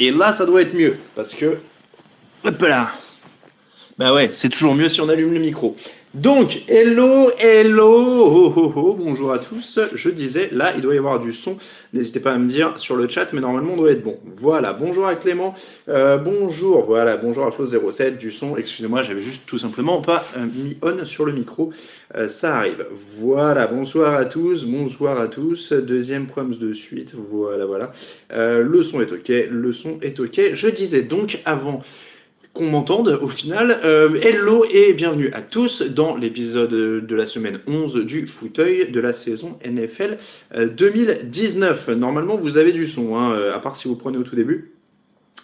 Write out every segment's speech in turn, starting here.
Et là, ça doit être mieux, parce que... Hop là Bah ouais, c'est toujours mieux si on allume le micro. Donc, hello, hello, oh, oh, bonjour à tous. Je disais, là, il doit y avoir du son. N'hésitez pas à me dire sur le chat, mais normalement, on doit être bon. Voilà, bonjour à Clément. Euh, bonjour, voilà, bonjour à Flo07, du son. Excusez-moi, j'avais juste tout simplement pas euh, mis on sur le micro. Euh, ça arrive. Voilà, bonsoir à tous, bonsoir à tous. Deuxième proms de suite, voilà, voilà. Euh, le son est ok, le son est ok. Je disais donc avant qu'on m'entende au final. Euh, hello et bienvenue à tous dans l'épisode de la semaine 11 du fauteuil de la saison NFL euh, 2019. Normalement, vous avez du son, hein, euh, à part si vous prenez au tout début.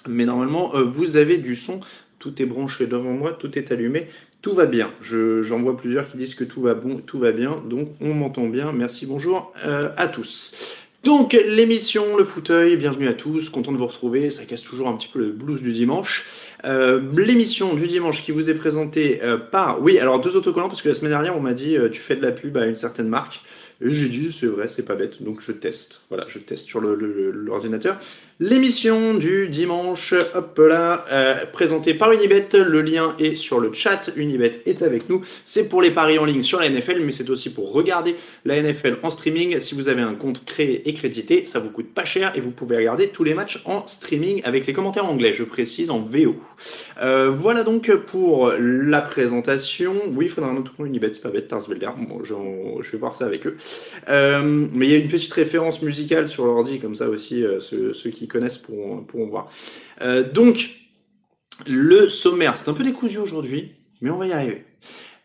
Mais normalement, euh, vous avez du son. Tout est branché devant moi, tout est allumé, tout va bien. Je- J'en vois plusieurs qui disent que tout va bon, tout va bien. Donc, on m'entend bien. Merci, bonjour euh, à tous. Donc, l'émission Le Fauteuil, bienvenue à tous, content de vous retrouver. Ça casse toujours un petit peu le blues du dimanche. Euh, l'émission du dimanche qui vous est présentée euh, par. Oui, alors deux autocollants, parce que la semaine dernière, on m'a dit euh, tu fais de la pub à une certaine marque. Et j'ai dit c'est vrai, c'est pas bête, donc je teste. Voilà, je teste sur l'ordinateur. L'émission du dimanche, hop là, euh, présentée par Unibet. Le lien est sur le chat. Unibet est avec nous. C'est pour les paris en ligne sur la NFL, mais c'est aussi pour regarder la NFL en streaming. Si vous avez un compte créé et crédité, ça vous coûte pas cher et vous pouvez regarder tous les matchs en streaming avec les commentaires anglais, je précise, en VO. Euh, voilà donc pour la présentation. Oui, il faudra un autre compte Unibet, c'est pas bête, Tarsvelder. Bon, je, vais voir ça avec eux. Euh, mais il y a une petite référence musicale sur l'ordi, comme ça aussi, ceux qui connaissent pourront, voir. Euh, donc, le sommaire, c'est un peu décousu aujourd'hui, mais on va y arriver.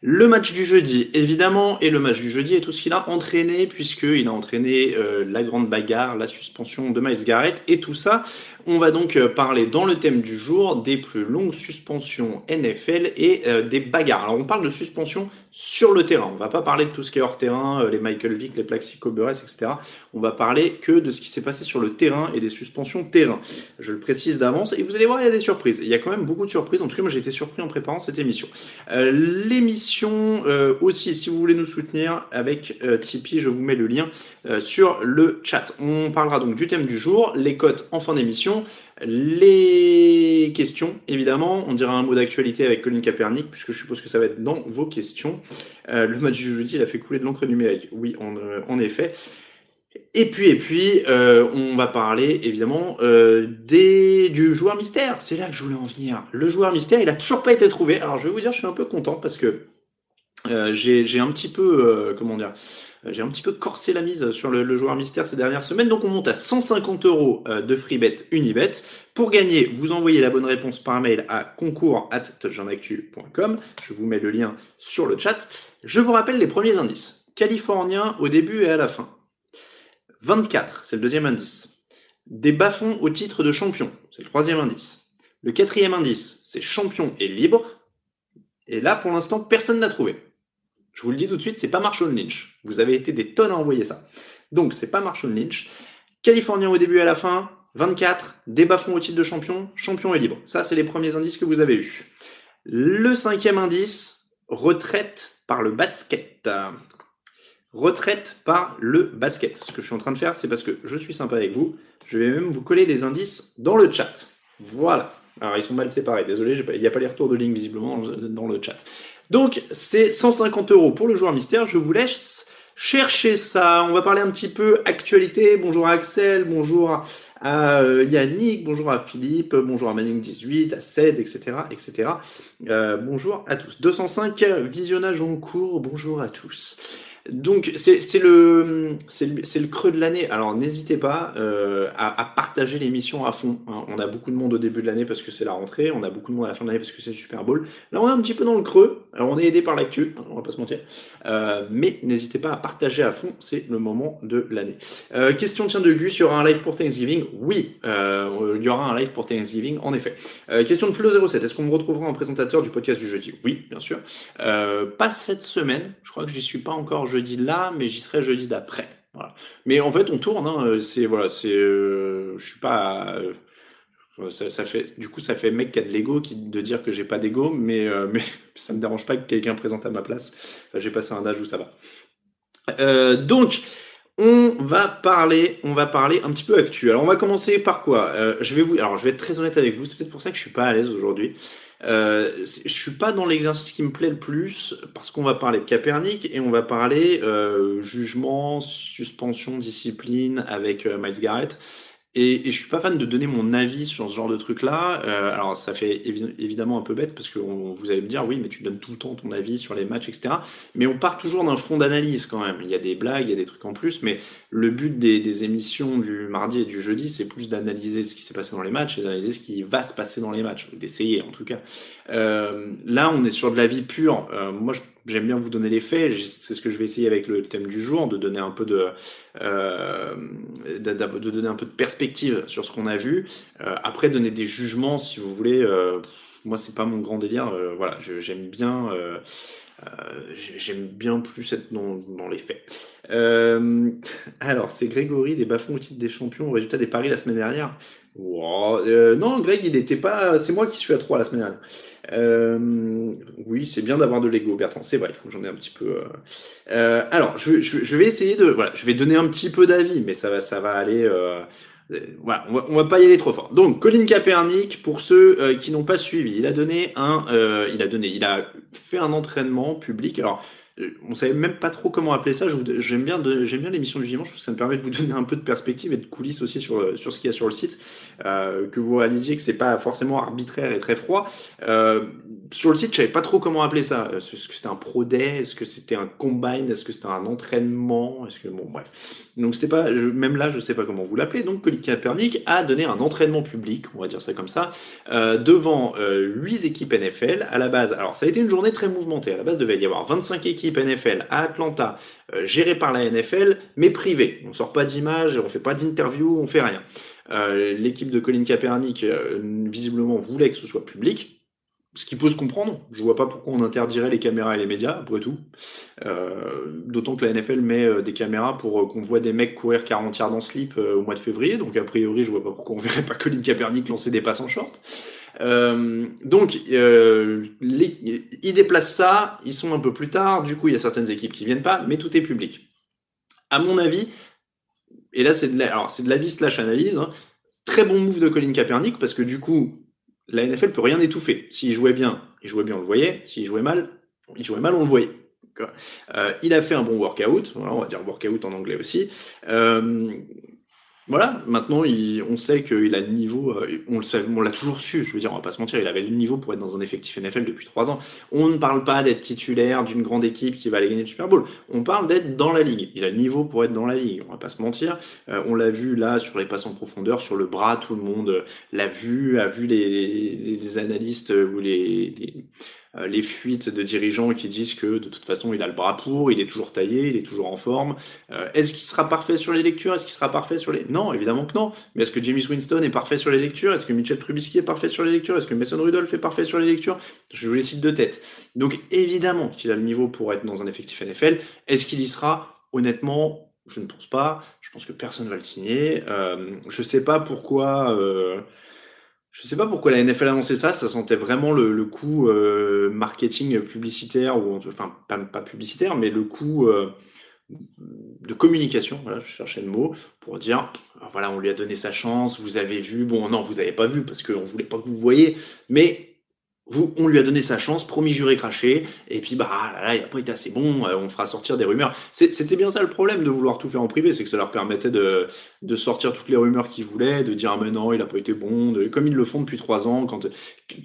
Le match du jeudi, évidemment, et le match du jeudi est tout ce qu'il a entraîné, puisqu'il a entraîné euh, la grande bagarre, la suspension de Miles Garrett, et tout ça. On va donc euh, parler dans le thème du jour des plus longues suspensions NFL et des bagarres. Alors on parle de suspension sur le terrain, on va pas parler de tout ce qui est hors terrain, euh, les Michael Vick, les Plaxico Burress, etc. On va parler que de ce qui s'est passé sur le terrain et des suspensions terrain. Je le précise d'avance, et vous allez voir, il y a des surprises. Il y a quand même beaucoup de surprises, en tout cas moi j'ai été surpris en préparant cette émission. Euh, L'émission euh, aussi, si vous voulez nous soutenir avec Tipeee, je vous mets le lien sur le chat. On parlera donc du thème du jour, les cotes en fin d'émission, les questions, évidemment. On dira un mot d'actualité avec Colin Kaepernick, puisque je suppose que ça va être dans vos questions. Euh, le match du jeudi, il a fait couler de l'encre numérique. Oui, en, euh, effet. Et puis, et puis, euh, on va parler évidemment des, du joueur mystère. C'est là que je voulais en venir. Le joueur mystère, il a toujours pas été trouvé. Alors, je vais vous dire, je suis un peu content parce que j'ai un petit peu, corsé la mise sur le, joueur mystère ces dernières semaines. Donc, on monte à 150 euros euh, de free bet Unibet. Pour gagner, vous envoyez la bonne réponse par mail à concours at touchdownactu.com. Je vous mets le lien sur le chat. Je vous rappelle les premiers indices. Californien au début et à la fin. 24, c'est le deuxième indice. Des bas-fonds au titre de champion, c'est le troisième indice. Le quatrième indice, c'est champion et libre. Et là, pour l'instant, personne n'a trouvé. Je vous le dis tout de suite, c'est pas Marshall Lynch. Vous avez été des tonnes à envoyer ça. Donc, c'est pas Marshall Lynch. Californien au début et à la fin, 24, des bas-fonds au titre de champion, champion et libre. Ça, c'est les premiers indices que vous avez eus. Le cinquième indice, retraite par le basket. Retraite par le basket. Ce que je suis en train de faire, c'est parce que je suis sympa avec vous. Je vais même vous coller les indices dans le chat. Voilà. Alors, ils sont mal séparés. Désolé, il n'y a pas les retours de ligne visiblement dans le- chat. Donc, c'est 150 euros pour le joueur mystère. Je vous laisse cherchez ça. On va parler un petit peu actualité. Bonjour à Axel, bonjour à euh, Yannick, bonjour à Philippe, bonjour à Manning18, à Ced, etc. etc. Euh, bonjour à tous. 205 visionnages en cours, bonjour à tous. Donc c'est le, creux de l'année. Alors n'hésitez pas euh, à, partager l'émission à fond. Hein. On a beaucoup de monde au début de l'année parce que c'est la rentrée, on a beaucoup de monde à la fin de l'année parce que c'est le Super Bowl. Là on est un petit peu dans le creux. Alors on est aidé par l'actu, hein, on va pas se mentir. Euh, mais n'hésitez pas à partager à fond, c'est le moment de l'année. Euh, question tient de Gus, il y aura un live pour Thanksgiving? Oui, euh, il y aura un live pour Thanksgiving, en effet. Question de Flo07, est-ce qu'on me retrouvera en présentateur du podcast du jeudi? Oui, bien sûr. Pas cette semaine, je crois que j'y suis pas encore jeudi là, mais j'y serai jeudi d'après. Mais en fait, on tourne. Hein, c'est voilà, c'est, euh, je suis pas. Euh, ça, fait, du coup, ça fait mec qui a de l'ego qui de dire que j'ai pas d'ego, mais euh, mais ça me dérange pas que quelqu'un présente à ma place. J'ai passé un âge où ça va. Euh, donc. On va parler, on va parler un petit peu actu. Alors on va commencer par quoi? Euh, Je vais vous, alors je vais être très honnête avec vous. C'est peut-être pour ça que je suis pas à l'aise aujourd'hui. Euh, je suis pas dans l'exercice qui me plaît le plus parce qu'on va parler de Capernic et on va parler euh, jugement, suspension, discipline avec euh, Miles Garrett. Et, et, je suis pas fan de donner mon avis sur ce genre de truc-là. Euh, alors ça fait évi évidemment un peu bête parce que vous allez me dire oui, mais tu donnes tout le temps ton avis sur les matchs, etc. Mais on part toujours d'un fond d'analyse quand même. Il y a des blagues, il y a des trucs en plus, mais le but des, émissions du mardi et du jeudi, c'est plus d'analyser ce qui s'est passé dans les matchs et d'analyser ce qui va se passer dans les matchs, d'essayer en tout cas. Euh, là, on est sur de la vie pure. Euh, moi, je j'aime bien vous donner les faits. C'est ce que je vais essayer avec le thème du jour, de donner un peu de, euh, de donner un peu de perspective sur ce qu'on a vu. Euh, après, donner des jugements, si vous voulez. Euh, moi, c'est pas mon grand délire. Euh, voilà, j'aime bien. J'aime bien plus être dans, les faits. alors, c'est Grégory des bas-fonds au titre des champions au résultat des paris la semaine dernière? Non, Greg, il n'était pas. C'est moi qui suis à 3 la semaine dernière. Euh, oui, c'est bien d'avoir de l'ego, Bertrand. C'est vrai, il faut que j'en ai un petit peu. Euh... Euh, alors, je, je, je, vais essayer de. Voilà, je vais donner un petit peu d'avis, mais ça va, ça va aller. Euh, voilà, on va, on va, pas y aller trop fort. Donc, Colin Kaepernick, pour ceux euh, qui n'ont pas suivi, il a donné un, il a donné, il a fait un entraînement public. Alors, on savait même pas trop comment appeler ça. J'aime bien, l'émission du dimanche parce que ça me permet de vous donner un peu de perspective et de coulisses aussi sur, sur ce qu'il y a sur le site, euh, que vous réalisiez que c'est pas forcément arbitraire et très froid. Euh, sur le site, je savais pas trop comment appeler ça. Est-ce que c'était un pro day? Est-ce que c'était un combine? Est-ce que c'était un entraînement? Que bref. Donc c'était pas, même là, je sais pas comment vous l'appelez. Donc Colin Kaepernick a donné un entraînement public, on va dire ça comme ça, euh, devant euh, 8 équipes NFL à la base. Alors ça a été une journée très mouvementée. À la base, devait y avoir 25 équipes NFL à Atlanta, euh, gérées par la NFL, mais privées. On sort pas d'images, on fait pas d'interview, on fait rien. Euh, L'équipe de Colin Kaepernick euh, visiblement voulait que ce soit public. Ce qui peut se comprendre, je vois pas pourquoi on interdirait les caméras et les médias, après tout. Euh, D'autant que la NFL met des caméras pour qu'on voit des mecs courir 40 yards en slip au mois de février, donc a priori je vois pas pourquoi on verrait pas Colin Kaepernick lancer des passes en short. Euh, donc, euh, les, ils déplacent ça, ils sont un peu plus tard, du coup il y a certaines équipes qui viennent pas, mais tout est public. À mon avis, et là c'est de l'avis la, slash analyse, très bon move de Colin Kaepernick parce que du coup la NFL peut rien étouffer. S'il jouait bien, il jouait bien, on le voyait. S'il jouait mal, il jouait mal, on le voyait. Euh, il a fait un bon workout, on va dire workout en anglais aussi. Euh, voilà, maintenant on sait qu'il a le niveau, euh, on l'a toujours su, je veux dire, on va pas se mentir, il avait le niveau pour être dans un effectif NFL depuis trois ans. On ne parle pas d'être titulaire d'une grande équipe qui va aller gagner le Super Bowl, on parle d'être dans la ligue. Il a le niveau pour être dans la ligue, on va pas se mentir. Euh, on l'a vu là sur les passes en profondeur, sur le bras, tout le monde l'a vu, a vu les, analystes ou les, euh, les fuites de dirigeants qui disent que de toute façon il a le bras pour, il est toujours taillé, il est toujours en forme. Euh, est-ce qu'il sera parfait sur les lectures? Est-ce qu'il sera parfait sur les... Non, évidemment que non. Mais est-ce que James Winston est parfait sur les lectures? Est-ce que Mitchell Trubisky est parfait sur les lectures? Est-ce que Mason Rudolph est parfait sur les lectures? Je vous les cite de tête. Donc évidemment qu'il a le niveau pour être dans un effectif NFL. Est-ce qu'il y sera? Honnêtement, je ne pense pas. Je pense que personne ne va le signer. Euh, je ne sais pas pourquoi... Euh, je sais pas pourquoi la NFL a annoncé ça, ça sentait vraiment le, le coup euh, marketing publicitaire, ou enfin pas, pas, publicitaire, mais le coup euh, de communication, voilà, je cherchais le mot, pour dire, voilà, on lui a donné sa chance, vous avez vu, bon non, vous n'avez pas vu parce qu'on ne voulait pas que vous voyez, mais on lui a donné sa chance, promis juré craché, et puis bah ah là, il n'a pas été assez bon, euh, on fera sortir des rumeurs. C'était bien ça le problème de vouloir tout faire en privé, c'est que ça leur permettait de, sortir toutes les rumeurs qu'ils voulaient, de dire ah, mais non, il n'a pas été bon, comme ils le font depuis trois ans, quand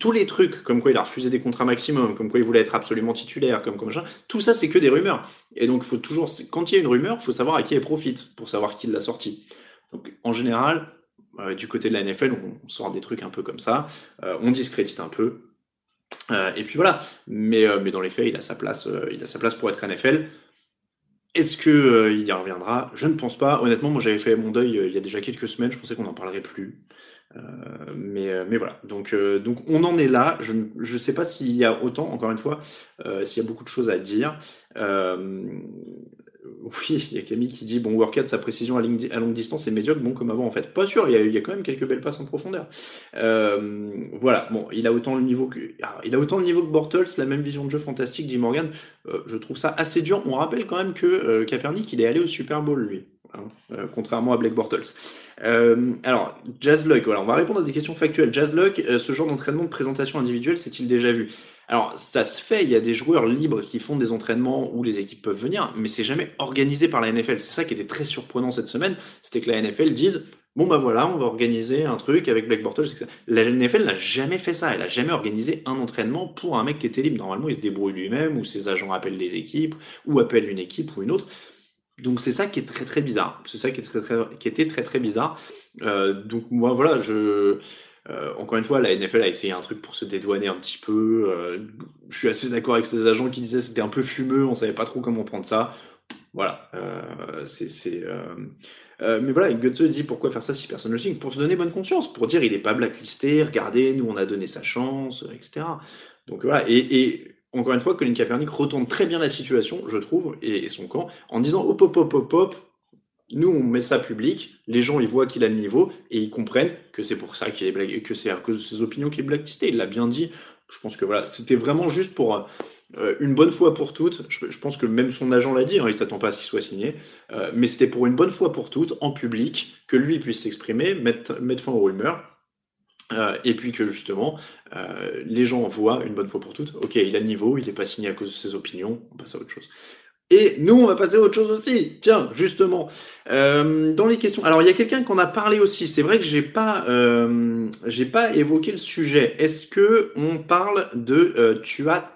tous les trucs, comme quoi il a refusé des contrats maximum, comme quoi il voulait être absolument titulaire, comme comme ça, tout ça c'est que des rumeurs. Et donc faut toujours, quand il y a une rumeur, faut savoir à qui elle profite pour savoir qui l'a sorti. Donc en général, euh, du côté de la NFL, on, sort des trucs un peu comme ça, euh, on discrédite un peu, euh, et puis voilà. Mais, euh, mais dans les faits, il a sa place, euh, il a sa place pour être NFL. Est-ce qu'il il y reviendra? Je ne pense pas. Honnêtement, moi j'avais fait mon deuil il y a déjà quelques semaines, je pensais qu'on n'en parlerait plus. mais, mais voilà, donc, donc on en est là. Je ne sais pas s'il y a autant, encore une fois, s'il y a beaucoup de choses à dire. Oui, il y a Camille qui dit bon, workout, sa précision à, longue distance est médiocre, bon comme avant en fait. Pas sûr, il y a, quand même quelques belles passes en profondeur. Euh, voilà, bon, il a autant le niveau que ah, a autant le niveau que Bortles, la même vision de jeu fantastique, dit Morgan. Euh, je trouve ça assez dur. On rappelle quand même que euh, Kaepernick, il est allé au Super Bowl lui. Hein, contrairement à Blake Bortles. alors, Jazzluck, voilà, on va répondre à des questions factuelles. Jazzluck, ce genre d'entraînement de présentation individuelle, c'est-il déjà vu? Alors, ça se fait, il y a des joueurs libres qui font des entraînements où les équipes peuvent venir, mais c'est jamais organisé par la NFL. C'est ça qui était très surprenant cette semaine, c'était que la NFL dise Bon, bah voilà, on va organiser un truc avec Black Bortles. La NFL n'a jamais fait ça. Elle n'a jamais organisé un entraînement pour un mec qui était libre. Normalement, il se débrouille lui-même, ou ses agents appellent les équipes, ou appellent une équipe ou une autre. Donc, c'est ça qui est très très bizarre. C'est ça qui, est très, très, qui était très très bizarre. Euh, donc, moi, voilà, je. Euh, encore une fois, la NFL a essayé un truc pour se dédouaner un petit peu. Euh, je suis assez d'accord avec ces agents qui disaient c'était un peu fumeux, on savait pas trop comment prendre ça. Voilà, euh, mais voilà, Götze dit pourquoi faire ça si personne ne signe? Pour se donner bonne conscience, pour dire il n'est pas blacklisté, regardez, nous on a donné sa chance, etc. Donc voilà, et, encore une fois, Colin Kaepernick retourne très bien la situation, je trouve, et, et son camp, en disant hop, hop, hop, hop, hop, nous, on met ça public, les gens, ils voient qu'il a le niveau et ils comprennent que c'est pour ça qu'il est que c'est à cause de ses opinions qu'il est blacklisté. Il l'a bien dit. Je pense que voilà, c'était vraiment juste pour euh, une bonne fois pour toutes. Je, pense que même son agent l'a dit, hein, il ne s'attend pas à ce qu'il soit signé, euh, mais c'était pour une bonne fois pour toutes, en public, que lui puisse s'exprimer, mettre, mettre fin aux rumeurs. Euh, et puis que justement, les gens voient une bonne fois pour toutes, ok, il a le niveau, il n'est pas signé à cause de ses opinions, on passe à autre chose. Et nous, on va passer à autre chose aussi. Tiens, justement, euh, dans les questions. Alors, il y a quelqu'un qu'on a parlé aussi. C'est vrai que j'ai pas, euh, pas évoqué le sujet. Est-ce que on parle de euh, Tua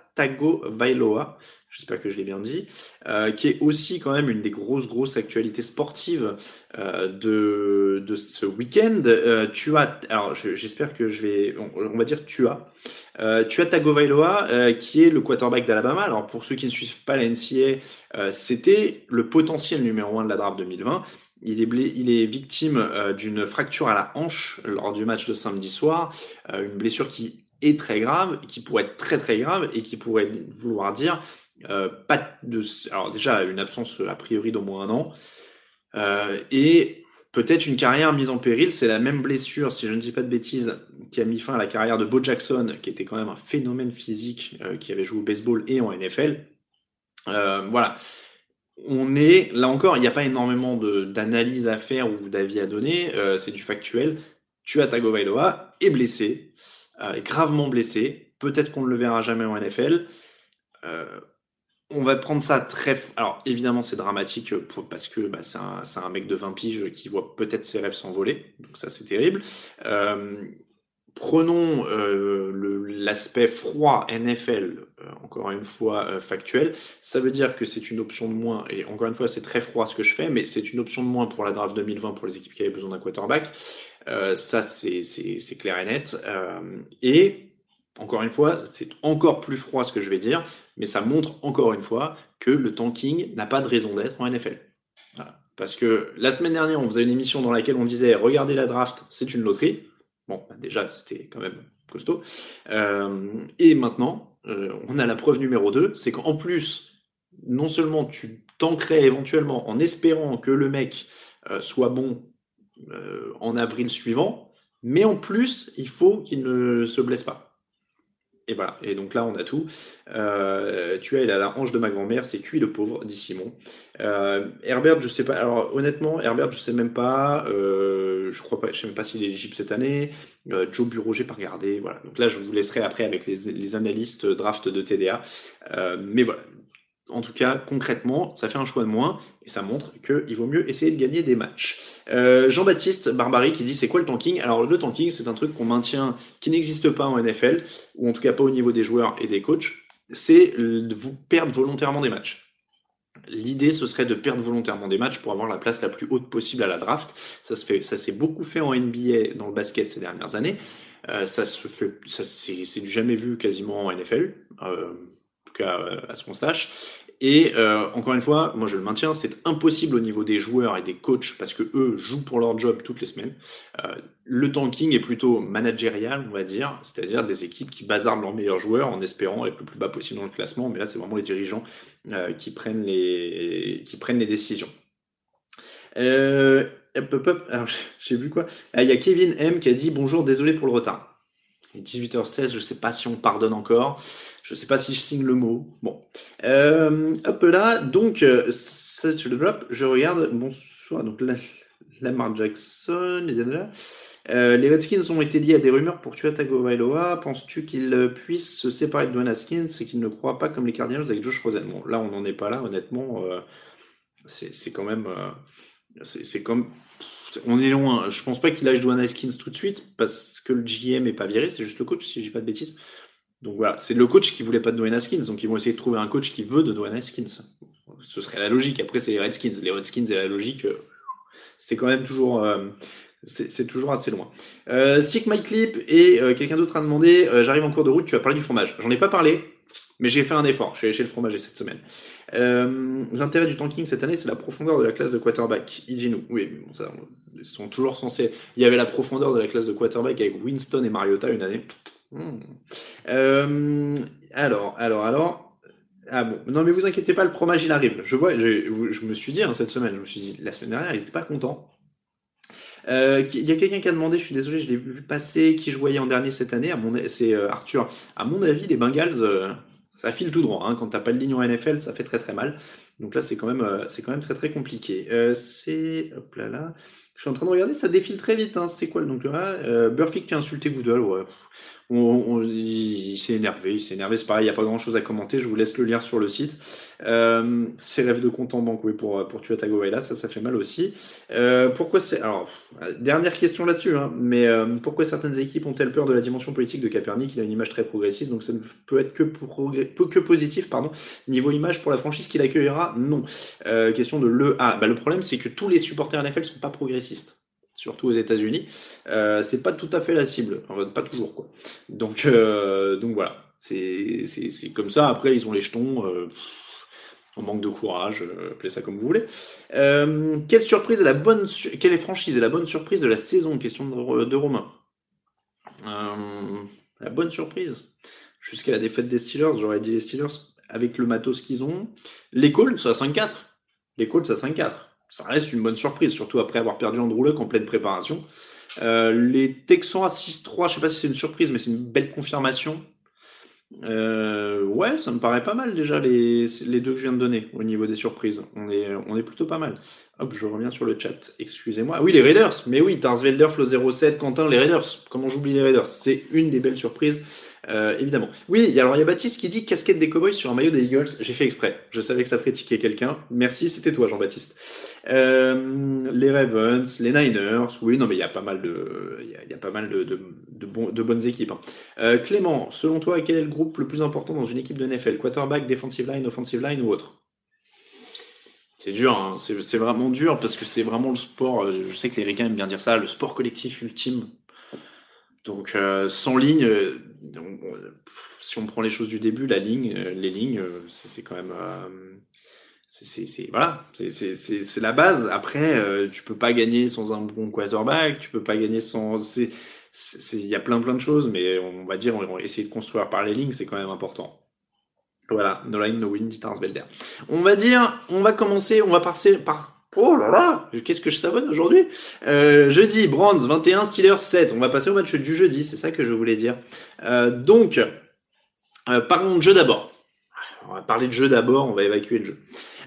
J'espère que je l'ai bien dit, euh, qui est aussi quand même une des grosses grosses actualités sportives euh, de, de ce week-end. Euh, Tua, alors j'espère que je vais, on, va dire Tua. Euh, Tua Tagovailoa, euh, qui est le quarterback d'Alabama. Alors pour ceux qui ne suivent pas la NCA, c'était le potentiel numéro 1 de la draft 2020. Il est, il est victime d'une fracture à la hanche lors du match de samedi soir, une blessure qui est très grave, qui pourrait être très très grave et qui pourrait vouloir dire pas de, alors déjà une absence a priori d'au moins un an et peut-être une carrière mise en péril. C'est la même blessure, si je ne dis pas de bêtises, qui a mis fin à la carrière de Bo Jackson, qui était quand même un phénomène physique, euh, qui avait joué au baseball et en NFL. Euh, voilà. On est, là encore, il n'y a pas énormément d'analyse à faire ou d'avis à donner, euh, c'est du factuel. Tua Tagovailoa est blessé, gravement blessé. Peut-être qu'on ne le verra jamais en NFL on va prendre ça très. Alors, évidemment, c'est dramatique parce que bah, c'est un, mec de 20 piges qui voit peut-être ses rêves s'envoler. Donc, ça, c'est terrible. Euh, prenons euh, l'aspect froid NFL, euh, encore une fois factuel. Ça veut dire que c'est une option de moins. Et encore une fois, c'est très froid ce que je fais, mais c'est une option de moins pour la draft 2020 pour les équipes qui avaient besoin d'un quarterback. ça, c'est clair et net. et encore une fois, c'est encore plus froid ce que je vais dire, mais ça montre encore une fois que le tanking n'a pas de raison d'être en NFL. Parce que la semaine dernière, on faisait une émission dans laquelle on disait regardez la draft, c'est une loterie. Bon, bah, déjà, c'était quand même costaud. Euh, et maintenant, euh, on a la preuve numéro 2, c'est qu'en plus, non seulement tu tankerais éventuellement en espérant que le mec euh, soit bon en avril suivant, mais en plus, il faut qu'il ne se blesse pas. Et voilà. Et donc là, on a tout. Euh, tu as, il a la hanche de ma grand-mère, c'est cuit le pauvre, dit Simon. Euh, Herbert, je sais pas. Alors honnêtement, Herbert, je sais même pas. Euh, je crois pas. Je sais même pas s'il est éligible cette année. Joe Bureau, j'ai pas regardé. Voilà. Donc là, je vous laisserai après avec les, analystes draft de TDA. mais voilà en tout cas, concrètement, ça fait un choix de moins ça montre qu'il vaut mieux essayer de gagner des matchs. Euh, Jean-Baptiste Barbary qui dit c'est quoi le tanking? Alors le tanking, c'est un truc qu'on maintient, qui n'existe pas en NFL, ou en tout cas pas au niveau des joueurs et des coachs, c'est de vous perdre volontairement des matchs. L'idée, ce serait de perdre volontairement des matchs pour avoir la place la plus haute possible à la draft. Ça s'est beaucoup fait en NBA dans le basket ces dernières années. Euh, ça se fait, c'est jamais vu quasiment en NFL. Euh, en tout cas à ce qu'on sache. Et euh, encore une fois, moi je le maintiens, c'est impossible au niveau des joueurs et des coachs parce que eux jouent pour leur job toutes les semaines. Euh, le tanking est plutôt managérial, on va dire, c'est-à-dire des équipes qui bazardent leurs meilleurs joueurs en espérant être le plus bas possible dans le classement. Mais là, c'est vraiment les dirigeants euh, qui, prennent les, qui prennent les décisions. j'ai vu quoi? Ah, Il y a Kevin M qui a dit bonjour, désolé pour le retard. 18h16, je ne sais pas si on pardonne encore. Je ne sais pas si je signe le mot. Bon. Euh, hop là, donc, euh, ça, je développe. Je regarde. Bonsoir. Donc, Lamar Jackson. Euh, les Redskins ont été liés à des rumeurs pour tuer Tagovailoa. Penses-tu qu'ils puissent se séparer de Dwayne Haskins et qu'ils ne croient pas comme les Cardinals avec Josh Rosen? Bon, là, on n'en est pas là, honnêtement. Euh, c'est quand même. c'est comme on est loin. Je pense pas qu'il lâche Dwayne Haskins tout de suite parce que le GM est pas viré, c'est juste le coach, si dis pas de bêtises. Donc voilà, c'est le coach qui voulait pas de Dwayne Haskins, donc ils vont essayer de trouver un coach qui veut de Dwayne Haskins. Ce serait la logique. Après, c'est les Redskins. Les Redskins et la logique, euh, c'est quand même toujours, euh, c'est toujours assez loin. Euh, Sick My Clip et quelqu'un d'autre a demandé, j'arrive en cours de route, tu as parlé du fromage. J'en ai pas parlé, mais j'ai fait un effort. Je suis allé chez le fromager cette semaine. Euh, l'intérêt du tanking cette année, c'est la profondeur de la classe de quarterback. Ijinu. Oui, ils sont toujours censés. Il y avait la profondeur de la classe de quarterback avec Winston et Mariota une année. Hmm. Euh, alors, alors, alors. Ah bon, non mais vous inquiétez pas, le fromage il arrive. Je vois, je, je me suis dit hein, cette semaine, je me suis dit la semaine dernière, ils n'étaient pas contents. Euh, il y a quelqu'un qui a demandé, je suis désolé, je l'ai vu passer, qui je voyais en dernier cette année. C'est Arthur. À mon avis, les Bengals, ça file tout droit. Hein. Quand tu n'as pas de ligne en NFL, ça fait très très mal. Donc là, c'est quand, même, euh, c'est quand même très très compliqué. Euh, c'est. Hop là là. Je suis en train de regarder, ça défile très vite. Hein. C'est quoi le là euh, Burfict qui a insulté. Ouais il, s'est énervé, il s'est énervé, c'est pareil, il n'y a pas grand chose à commenter, je vous laisse le lire sur le site. Euh, ses rêves de compte en banque, oui, pour, pour tuer Tagovailoa, ça, ça fait mal aussi. Euh, pourquoi c'est. Alors, dernière question là-dessus, hein, mais euh, pourquoi certaines équipes ont-elles peur de la dimension politique de Capernic Il a une image très progressiste, donc ça ne peut être que, que positif, pardon. Niveau image pour la franchise qu'il accueillera, non. question de le. Ah, bah, le problème, c'est que tous les supporters NFL ne sont pas progressistes surtout aux États-Unis, euh, c'est pas tout à fait la cible, pas toujours quoi. Donc, euh, donc voilà, c'est comme ça. Après, ils ont les jetons. Euh, on manque de courage, appelez ça comme vous voulez. quelle surprise est la bonne, quelle est franchise est la bonne surprise de la saison? Question de, de Romain. la bonne surprise, jusqu'à la défaite des Steelers, j'aurais dit les Steelers avec le matos qu'ils ont. Les Colts à 5-4. Les Colts à 5-4 ça reste une bonne surprise, surtout après avoir perdu Andrew en pleine préparation. Euh, les Texans à 6-3, je sais pas si c'est une surprise, mais c'est une belle confirmation. Euh, ouais, ça me paraît pas mal déjà les, les, deux que je viens de donner au niveau des surprises. On est, on est plutôt pas mal. Hop, je reviens sur le chat. Excusez-moi. Ah oui, les Raiders. Mais oui, Tarsvelder, Flo 07, Quentin, les Raiders. Comment j'oublie les Raiders? C'est une des belles surprises. Euh, évidemment. Oui, alors il y a Baptiste qui dit casquette des Cowboys sur un maillot des Eagles. J'ai fait exprès. Je savais que ça ferait tiquer quelqu'un. Merci, c'était toi, Jean-Baptiste. Euh, les Ravens, les Niners. Oui, non, mais il y a pas mal de, il y a, pas mal de, bonnes équipes. Hein. Euh, Clément, selon toi, quel est le groupe le plus important dans une équipe de NFL Quarterback, defensive line, offensive line ou autre? C'est dur, hein. c'est vraiment dur parce que c'est vraiment le sport. Je sais que les Ricains aiment bien dire ça, le sport collectif ultime. Donc, sans ligne, si on prend les choses du début, la ligne, euh, les lignes, euh, c'est quand même. Euh, c'est voilà, c'est la base. Après, tu peux pas gagner sans un bon quarterback, tu peux pas gagner sans. Il y a plein plein de choses, mais on va dire, on va essayer de construire par les lignes, c'est quand même important. Voilà, no line, no win, dit Belder. On va dire, on va commencer, on va passer par Oh là là, qu'est-ce que je savonne aujourd'hui? Euh, Jeudi, Brands 21, Steelers 7. On va passer au match du jeudi, c'est ça que je voulais dire. Euh, donc, parlons de jeu d'abord. On va parler de jeu d'abord, on va évacuer le jeu.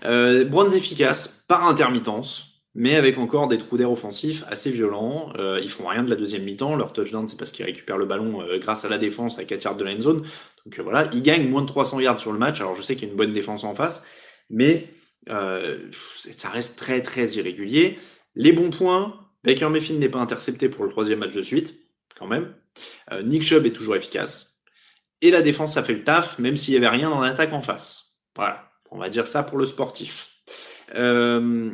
Euh, Browns efficace par intermittence, mais avec encore des trous d'air offensifs assez violents. Euh, ils font rien de la deuxième mi-temps. Leur touchdown, c'est parce qu'ils récupèrent le ballon euh, grâce à la défense à 4 yards de la zone. Donc euh, voilà, ils gagnent moins de 300 yards sur le match. Alors je sais qu'il y a une bonne défense en face, mais ça reste très très irrégulier. Les bons points, Baker Mayfield n'est pas intercepté pour le troisième match de suite, quand même. Nick Chubb est toujours efficace. Et la défense, ça fait le taf, même s'il n'y avait rien dans l'attaque en face. Voilà, on va dire ça pour le sportif. Euh,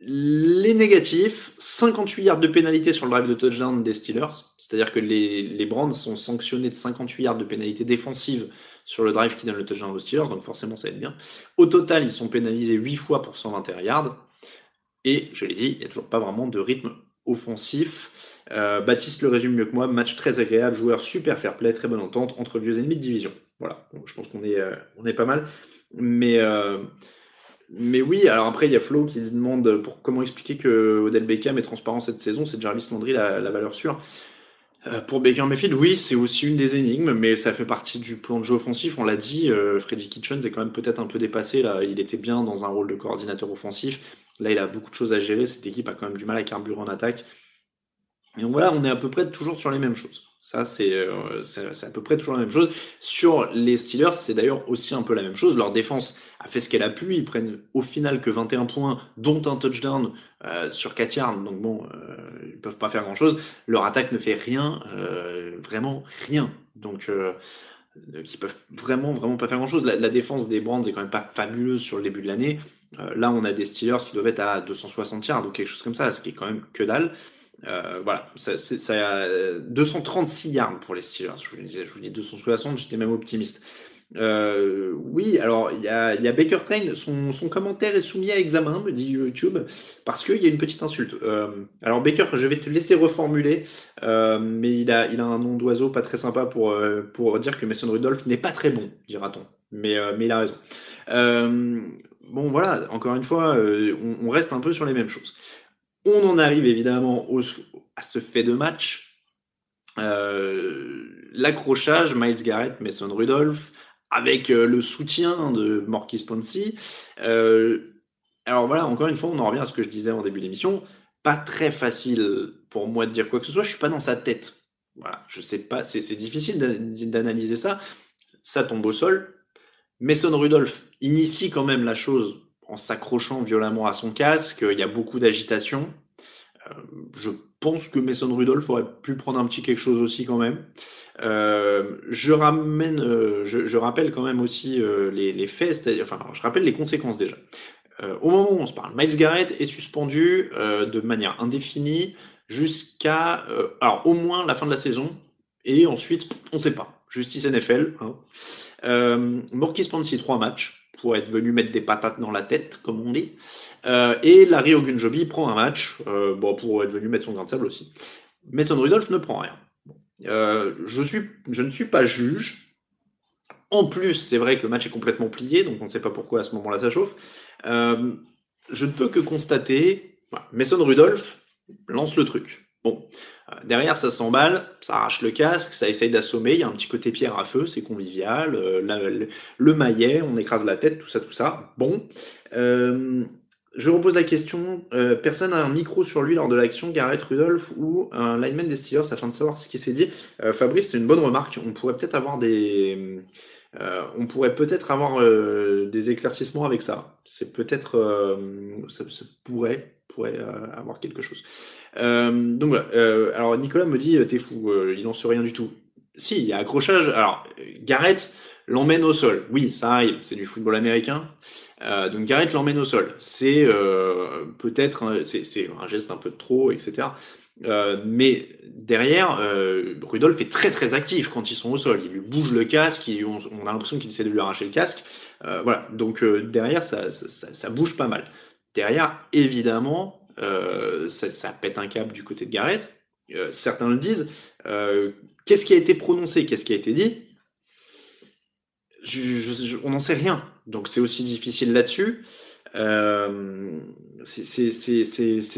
les négatifs, 58 yards de pénalité sur le drive de touchdown des Steelers. C'est-à-dire que les, les Brands sont sanctionnés de 58 yards de pénalité défensive sur le drive qui donne le touchdown aux Steelers, donc forcément ça être bien. Au total, ils sont pénalisés 8 fois pour 121 yards. Et je l'ai dit, il n'y a toujours pas vraiment de rythme offensif. Euh, Baptiste le résume mieux que moi. Match très agréable, joueur super fair play, très bonne entente entre vieux ennemis de division. Voilà, je pense qu'on est, euh, est pas mal. Mais euh, mais oui, alors après, il y a Flo qui demande pour comment expliquer que Odell Beckham est transparent cette saison, c'est Jarvis Landry la, valeur sûre. Euh, pour Baker Mayfield, oui, c'est aussi une des énigmes, mais ça fait partie du plan de jeu offensif. On l'a dit, euh, Freddy Kitchens est quand même peut-être un peu dépassé. Là, il était bien dans un rôle de coordinateur offensif. Là, il a beaucoup de choses à gérer. Cette équipe a quand même du mal à carburer en attaque. Et donc voilà, on est à peu près toujours sur les mêmes choses. Ça, euh, c'est à peu près toujours la même chose. Sur les Steelers, c'est d'ailleurs aussi un peu la même chose. Leur défense a fait ce qu'elle a pu. Ils prennent au final que 21 points, dont un touchdown euh, sur 4 yards. Donc bon, euh, ils peuvent pas faire grand-chose. Leur attaque ne fait rien, vraiment rien. Donc ils peuvent vraiment, vraiment pas faire grand-chose. La, la, défense des Brands est quand même pas fabuleuse sur le début de l'année. là, on a des Steelers qui doivent être à 260 yards ou quelque chose comme ça, ce qui est quand même que dalle. Euh, voilà, ça, ça, a 236 yards pour les Steelers. Je vous, disais, je vous dis 260, j'étais même optimiste. Euh, oui, alors il y a, Baker Train, son, son, commentaire est soumis à examen, me dit YouTube, parce qu'il y a une petite insulte. Euh, alors Baker, je vais te laisser reformuler, euh, mais il a, il a un nom d'oiseau pas très sympa pour, euh, pour dire que Mason Rudolph n'est pas très bon, dira-t-on. Mais, euh, mais il a raison. bon voilà, encore une fois, on, on, reste un peu sur les mêmes choses. On en arrive évidemment à ce fait de match. Euh, l'accrochage, Miles Garrett, Mason Rudolph, avec euh, le soutien de Morky Ponsi. Euh, alors voilà, encore une fois, on en revient à ce que je disais en début d'émission. Pas très facile pour moi de dire quoi que ce soit. Je suis pas dans sa tête. Voilà, je sais pas, c'est difficile d'analyser ça. Ça tombe au sol. Mason Rudolph initie quand même la chose en s'accrochant violemment à son casque. Il y a beaucoup d'agitation. Euh, je pense que Mason Rudolph aurait pu prendre un petit quelque chose aussi quand même. Euh, je ramène, euh, je, rappelle quand même aussi les, faits, c'est-à-dire, enfin, je rappelle les conséquences déjà. au moment où on se parle, Miles Garrett est suspendu de manière indéfinie jusqu'à, alors au moins la fin de la saison, et ensuite on ne sait pas. Justice NFL. Hein. Morkis 3 matchs pour être venu mettre des patates dans la tête, comme on dit. Euh, et Larry Ogunjobi prend un match euh, bon, pour être venu mettre son grain de sable aussi. Mason Rudolph ne prend rien. Euh, je, suis, je ne suis pas juge. En plus, c'est vrai que le match est complètement plié, donc on ne sait pas pourquoi à ce moment-là ça chauffe. je ne peux que constater, Mason Rudolph lance le truc. Bon, derrière, ça s'emballe, ça arrache le casque, ça essaye d'assommer. Il y a un petit côté pierre à feu, c'est convivial. Euh, le, maillet, on écrase la tête, tout ça, tout ça. Bon. Euh, je repose la question. personne n'a un micro sur lui lors de l'action, Garrett Rudolph ou un lineman des Steelers afin de savoir ce qui s'est dit? Fabrice, c'est une bonne remarque. On pourrait peut-être avoir des. On pourrait peut-être avoir des éclaircissements avec ça. C'est peut-être. ça, ça, pourrait, pourrait avoir quelque chose. Euh, donc voilà. Euh, alors Nicolas me dit, t'es fou, euh, il n'en sait rien du tout. Si, il y a accrochage. Alors Garrett l'emmène au sol. Oui, ça arrive, c'est du football américain. donc Garrett l'emmène au sol. C'est peut-être c'est un geste un peu de trop, etc. mais derrière, Rudolph est très très actif quand ils sont au sol. Il lui bouge le casque, on, a l'impression qu'il essaie de lui arracher le casque. voilà, donc derrière, ça, ça, bouge pas mal. Derrière, évidemment, euh, ça, pète un câble du côté de Garrett. Euh, certains le disent. Euh, qu'est-ce qui a été prononcé? Qu'est-ce qui a été dit? On n'en sait rien. Donc c'est aussi difficile là-dessus. C'est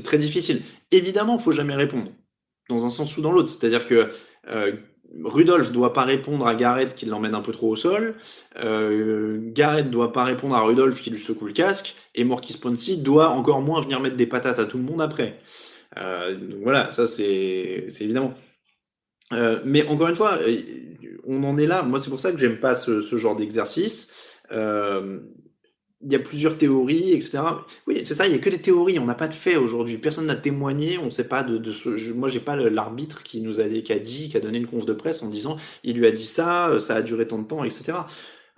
très difficile. Évidemment, il faut jamais répondre, dans un sens ou dans l'autre. C'est-à-dire que Rudolph doit pas répondre à Garrett qui l'emmène un peu trop au sol. Euh, Garrett doit pas répondre à Rudolph qui lui secoue le casque. Et Morkis Ponsi doit encore moins venir mettre des patates à tout le monde après. Euh, voilà, ça c'est évidemment. Euh, mais encore une fois, euh, on en est là. Moi, c'est pour ça que j'aime pas ce, genre d'exercice. Euh, il y a plusieurs théories, etc. Oui, c'est ça, il n'y a que des théories, on n'a pas de faits aujourd'hui. Personne n'a témoigné, on ne sait pas de, de ce. Je, moi, j'ai pas l'arbitre qui nous a, dit, qui a donné une conf de presse en disant il lui a dit ça, ça a duré tant de temps, etc.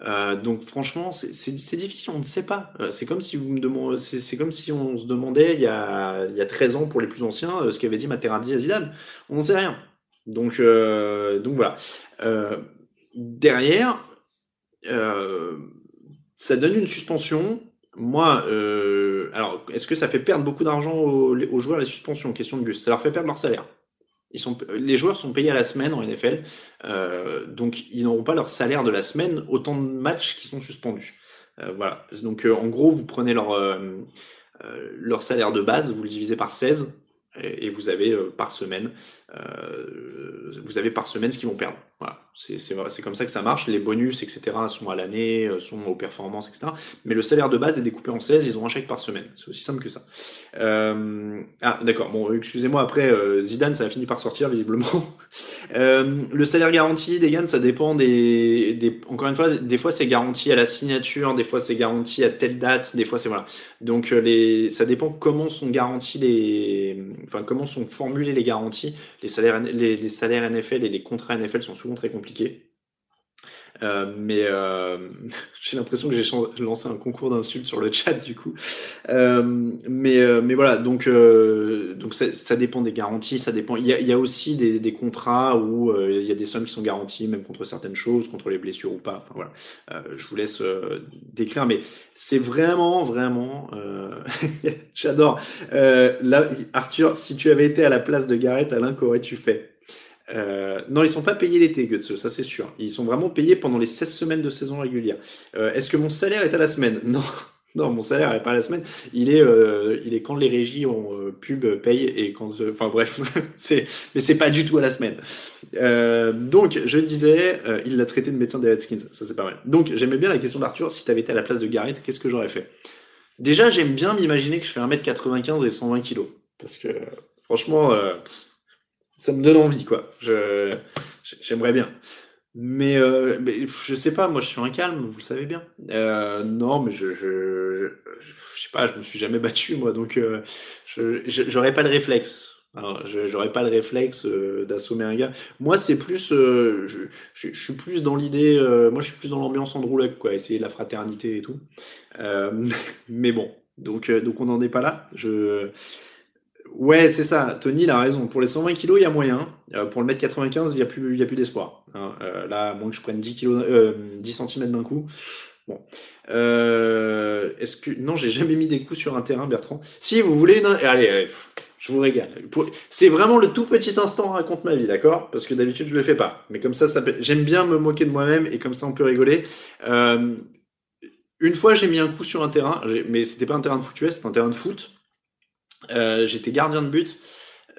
Euh, donc franchement, c'est difficile, on ne sait pas. Euh, c'est comme si comme si on se demandait il y a, il y a 13 ans pour les plus anciens euh, ce qu'avait dit Materazzi à Zidane. On n'en sait rien. Donc, euh, donc voilà. Euh, derrière, euh, ça donne une suspension. Moi, euh, alors, est-ce que ça fait perdre beaucoup d'argent aux, joueurs la suspension Question de Gus. Ça leur fait perdre leur salaire. Les joueurs sont payés à la semaine en NFL, euh, donc ils n'auront pas leur salaire de la semaine autant de matchs qui sont suspendus. Euh, voilà. Donc en gros, vous prenez leur, salaire de base, vous le divisez par 16, et, vous avez par semaine, vous avez par semaine ce qu'ils vont perdre. Voilà, c'est comme ça que ça marche. Les bonus, etc., sont à l'année, euh, sont aux performances, etc. Mais le salaire de base est découpé en 16, ils ont un chèque par semaine. C'est aussi simple que ça. Euh, ah, d'accord. Bon, excusez-moi, après, euh, Zidane, ça a fini par sortir, visiblement. le salaire garanti des ça dépend des, Encore une fois, des fois, c'est garanti à la signature, des fois, c'est garanti à telle date, des fois, c'est voilà. Donc, ça dépend comment sont garantis les. Enfin, comment sont formulées les garanties. Les salaires, les, les salaires NFL et les contrats NFL sont souvent très compliqué. Euh, mais euh, j'ai l'impression que j'ai lancé un concours d'insultes sur le chat du coup. Euh, mais, mais voilà, donc, donc ça, dépend des garanties, ça dépend. Il y a, aussi des, contrats où il y a des sommes qui sont garanties, même contre certaines choses, contre les blessures ou pas. Enfin, voilà. je vous laisse décrire, mais c'est vraiment, vraiment. J'adore. là, Arthur, si tu avais été à la place de Garrett, Alain, qu'aurais-tu fait? Euh, non, ils sont pas payés l'été, Guts, ça c'est sûr. Ils sont vraiment payés pendant les 16 semaines de saison régulière. Euh, Est-ce que mon salaire est à la semaine? Non. Non, mon salaire n'est pas à la semaine. Il est, euh, il est quand les régies ont pub paye et quand, enfin bref, mais c'est pas du tout à la semaine. Donc, je disais, il l'a traité de médecin des Redskins. Ça c'est pas mal. Donc, j'aimais bien la question d'Arthur. Si tu avais été à la place de Garrett, qu'est-ce que j'aurais fait? Déjà, j'aime bien m'imaginer que je fais 1m95 et 120 kg. Parce que, franchement, ça me donne envie, quoi. J'aimerais bien. Mais, euh, mais, je sais pas, moi je suis un calme, vous le savez bien. Euh, non, mais je, je, je, sais pas, je me suis jamais battu, moi, donc euh, je j'aurais pas le réflexe. J'aurais pas le réflexe euh, d'assommer un gars. Moi, c'est plus, je, suis plus dans l'idée, moi je suis plus dans l'ambiance Andrew quoi, essayer la fraternité et tout. mais bon, donc, donc on n'en est pas là. Je, Ouais, c'est ça. Tony, il a raison. Pour les 120 kilos, il y a moyen. Euh, pour le mètre 95, il n'y a plus, plus d'espoir. Hein. Euh, là, à moins que je prenne 10 kilos, euh, 10 cm d'un coup. Bon. Euh, est-ce que non, j'ai jamais mis des coups sur un terrain, Bertrand. Si vous voulez, une... allez, je vous régale. C'est vraiment le tout petit instant raconte ma vie, d'accord? Parce que d'habitude je le fais pas. Mais comme ça, j'aime bien me moquer de moi-même et comme ça on peut rigoler. Euh, une fois, j'ai mis un coup sur un terrain, mais c'était pas un terrain de foot c'était un terrain de foot. Euh, j'étais gardien de but.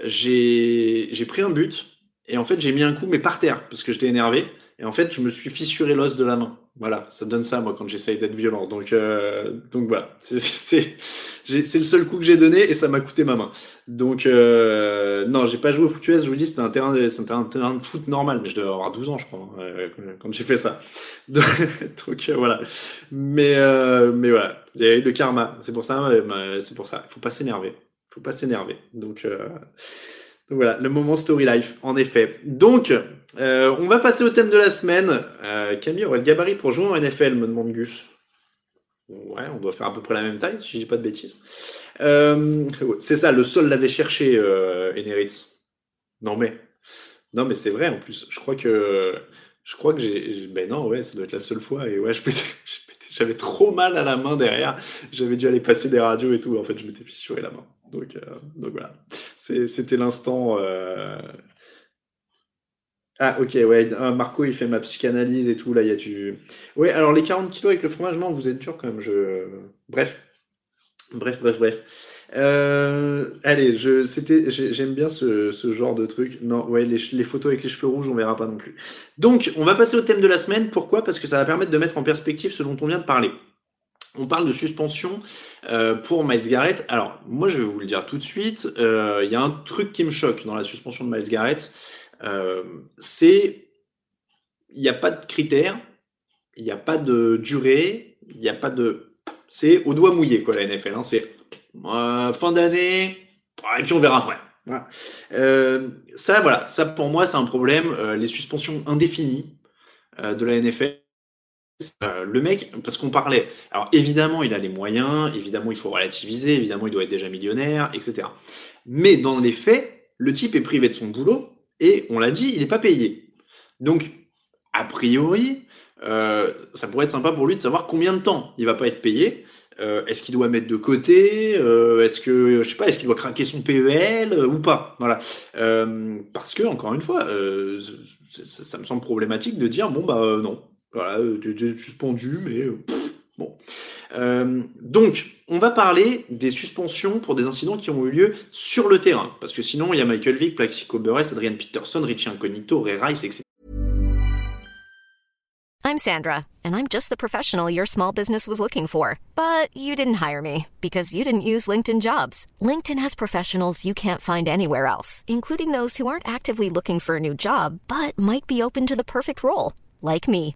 J'ai pris un but et en fait j'ai mis un coup mais par terre parce que j'étais énervé et en fait je me suis fissuré l'os de la main. Voilà, ça donne ça moi quand j'essaye d'être violent. Donc euh, voilà, c'est le seul coup que j'ai donné et ça m'a coûté ma main. Donc euh, non, j'ai pas joué au foot US, je vous dis c'était un terrain de foot normal mais je devais avoir 12 ans je crois euh, quand j'ai fait ça. Donc, euh, voilà. Mais mais voilà, il y a eu de karma, c'est pour ça c'est pour ça, il faut pas s'énerver faut pas s'énerver. Donc, euh, donc, voilà, le moment story life, en effet. Donc, euh, on va passer au thème de la semaine. Euh, Camille aurait le gabarit pour jouer en NFL, me demande Gus. Ouais, on doit faire à peu près la même taille, si je dis pas de bêtises. Euh, c'est ça, le sol l'avait cherché, Eneritz. Non mais, non mais c'est vrai en plus. Je crois que, je crois que j'ai, ben non ouais, ça doit être la seule fois. Et ouais, j'avais trop mal à la main derrière. J'avais dû aller passer des radios et tout. En fait, je m'étais fissuré la main. Donc, euh, donc voilà, c'était l'instant. Euh... Ah, ok, ouais, Marco il fait ma psychanalyse et tout. Là, il y a du. Ouais, alors les 40 kilos avec le fromage, non, vous êtes dur quand même. Je... Bref, bref, bref, bref. Euh, allez, j'aime bien ce, ce, genre de truc. Non, ouais, les, les, photos avec les cheveux rouges, on verra pas non plus. Donc, on va passer au thème de la semaine. Pourquoi? Parce que ça va permettre de mettre en perspective ce dont on vient de parler. On parle de suspension euh, pour Miles Garrett. Alors, moi, je vais vous le dire tout de suite. Euh, il y a un truc qui me choque dans la suspension de Miles Garrett. Euh, c'est il n'y a pas de critères, il n'y a pas de durée, il n'y a pas de. C'est au doigt mouillé, quoi, la NFL. Hein. C'est fin d'année, et puis on verra après. ça, voilà, ça pour moi, c'est un problème. les suspensions indéfinies de la NFL euh, le mec, parce qu'on parlait, alors évidemment il a les moyens, évidemment il faut relativiser, évidemment il doit être déjà millionnaire, etc. Mais dans les faits, le type est privé de son boulot et on l'a dit, il n'est pas payé. Donc, a priori, euh, ça pourrait être sympa pour lui de savoir combien de temps il va pas être payé. Euh, est-ce qu'il doit mettre de côté Est-ce que je sais pas Est-ce qu'il doit craquer son PEL ou pas Voilà. parce que encore une fois, ça, ça, me semble problématique de dire bon bah non, voilà, tu es suspendu, mais euh, bon. Euh, donc, on va parler des suspensions pour des incidents qui ont eu lieu sur le terrain. Parce que sinon, il y a Michael Vick, Plaxico Burress, Adrian Peterson, Richie Incognito, Ray Rice, etc. I'm Sandra, and I'm just the professional your small business was looking for. But you didn't hire me because you didn't use LinkedIn jobs. LinkedIn has professionals you can't find anywhere else, including those who aren't actively looking for a new job, but might be open to the perfect role, like me.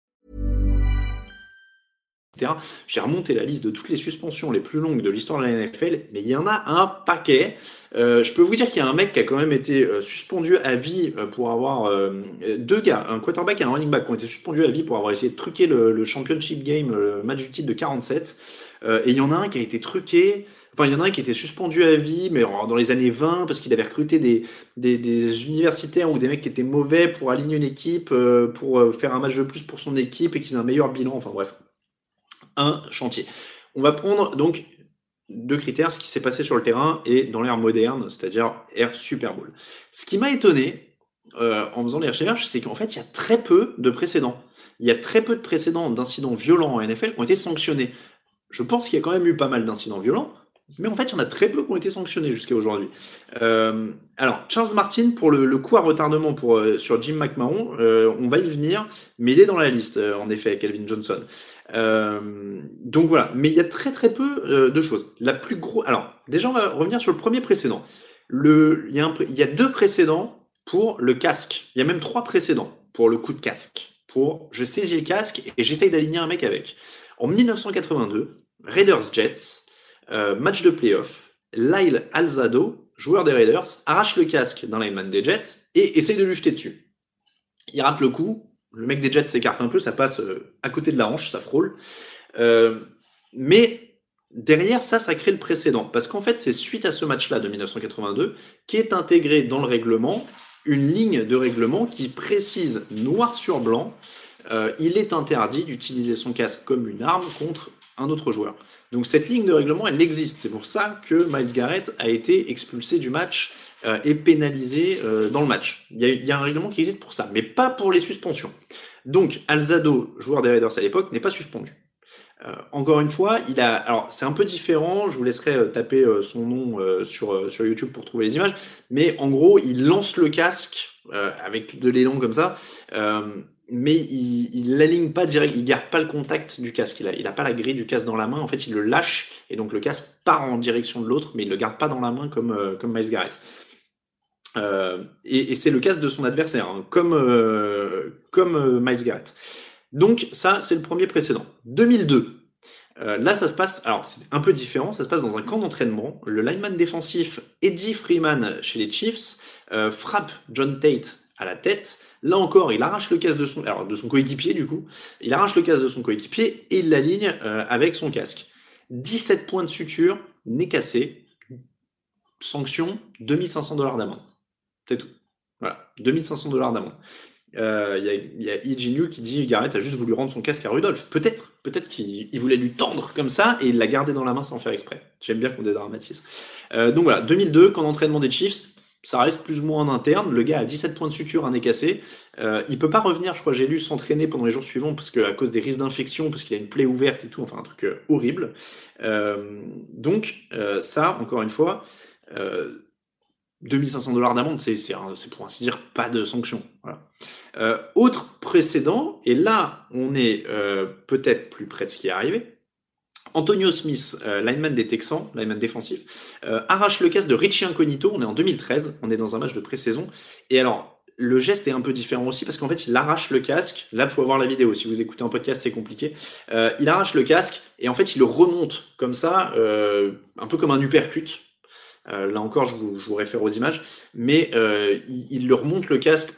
J'ai remonté la liste de toutes les suspensions les plus longues de l'histoire de la NFL, mais il y en a un paquet. Euh, je peux vous dire qu'il y a un mec qui a quand même été euh, suspendu à vie euh, pour avoir deux gars, un quarterback et un running back, qui ont été suspendus à vie pour avoir essayé de truquer le, championship game, le match du titre de 47. et il y en a un qui a été truqué. Enfin, il y en a un qui était suspendu à vie, mais dans les années 20, parce qu'il avait recruté des, des, universitaires ou des mecs qui étaient mauvais pour aligner une équipe, pour faire un match de plus pour son équipe et qu'ils aient un meilleur bilan. Enfin bref, un chantier. On va prendre donc deux critères, ce qui s'est passé sur le terrain et dans l'ère moderne, c'est-à-dire ère Super Bowl. Ce qui m'a étonné euh, en faisant les recherches, c'est qu'en fait, il y a très peu de précédents. Il y a très peu de précédents d'incidents violents en NFL qui ont été sanctionnés. Je pense qu'il y a quand même eu pas mal d'incidents violents, mais en fait, il y en a très peu qui ont été sanctionnés jusqu'à aujourd'hui. Euh, alors, Charles Martin, pour le, coup à retardement euh, sur Jim McMahon, on va y venir, mais il est dans la liste, en effet, Calvin Johnson. Euh, donc voilà, mais il y a très très peu euh, de choses. La plus gros, alors déjà on va revenir sur le premier précédent. Le, il, y a y a deux précédents pour le casque. Il y a même trois précédents pour le coup de casque. Pour je saisis le casque et j'essaye d'aligner un mec avec. En 1982, Raiders Jets, euh, match de playoff, Lyle Alzado, joueur des Raiders, arrache le casque d'un lineman des Jets et essaye de lui jeter dessus. Il rate le coup, le mec des Jets s'écarte un peu, ça passe euh, à côté de la hanche, ça frôle. Euh, mais derrière ça, ça crée le précédent. Parce qu'en fait, c'est suite à ce match-là de 1982 qui est intégré dans le règlement une ligne de règlement qui précise noir sur blanc euh, il est interdit d'utiliser son casque comme une arme contre un autre joueur. Donc cette ligne de règlement, elle existe. C'est pour ça que Miles Garrett a été expulsé du match euh, est pénalisé euh, dans le match. Il y, a, un règlement qui existe pour ça, mais pas pour les suspensions. Donc Alzado, joueur des Raiders à l'époque, n'est pas suspendu. Euh, encore une fois, il a. Alors, c'est un peu différent. Je vous laisserai taper son nom sur, sur YouTube pour trouver les images. Mais en gros, il lance le casque avec de l'élan comme ça. mais il l'aligne pas direct. Il garde pas le contact du casque. Il a, il a pas la grille du casque dans la main. En fait, il le lâche et donc le casque part en direction de l'autre, mais il le garde pas dans la main comme, comme Miles Garrett. Euh, et, c'est le cas de son adversaire, hein, comme, euh, comme euh, Miles Garrett. Donc ça, c'est le premier précédent. 2002. Euh, là, ça se passe, alors c'est un peu différent, ça se passe dans un camp d'entraînement. Le lineman défensif Eddie Freeman chez les Chiefs frappe John Tate à la tête. Là encore, il arrache le casque de son, alors de son coéquipier du coup. Il arrache le casque de son coéquipier et il l'aligne avec son casque. 17 points de suture, nez cassé, sanction 2500 dollars d'amende. C'est tout. Voilà, 2500 dollars d'amende. Euh, il y a, y qui dit Garrett a juste voulu rendre son casque à Rudolph. Peut-être, peut-être qu'il voulait lui tendre comme ça et il l'a gardé dans la main sans faire exprès. J'aime bien qu'on dédramatise. Euh, donc voilà, 2002, quand entraînement des Chiefs, ça reste plus ou moins en interne. Le gars a 17 points de suture, un nez cassé. Euh, il peut pas revenir, je crois, j'ai lu, s'entraîner pendant les jours suivants parce que à cause des risques d'infection, parce qu'il a une plaie ouverte et tout, enfin un truc euh, horrible. donc ça, encore une fois. 2500 dollars d'amende, c'est pour ainsi dire pas de sanction. Euh, autre précédent, et là on est euh, peut-être plus près de ce qui est arrivé. Antonio Smith, euh, lineman des Texans, lineman défensif, arrache le casque de Richie Incognito. On est en 2013, on est dans un match de pré-saison. Et alors, le geste est un peu différent aussi parce qu'en fait, il arrache le casque. Là, il faut voir la vidéo. Si vous écoutez un podcast, c'est compliqué. il arrache le casque et en fait, il le remonte comme ça, un peu comme un uppercut. Là encore, je vous, réfère aux images. Mais il, il, le remonte le casque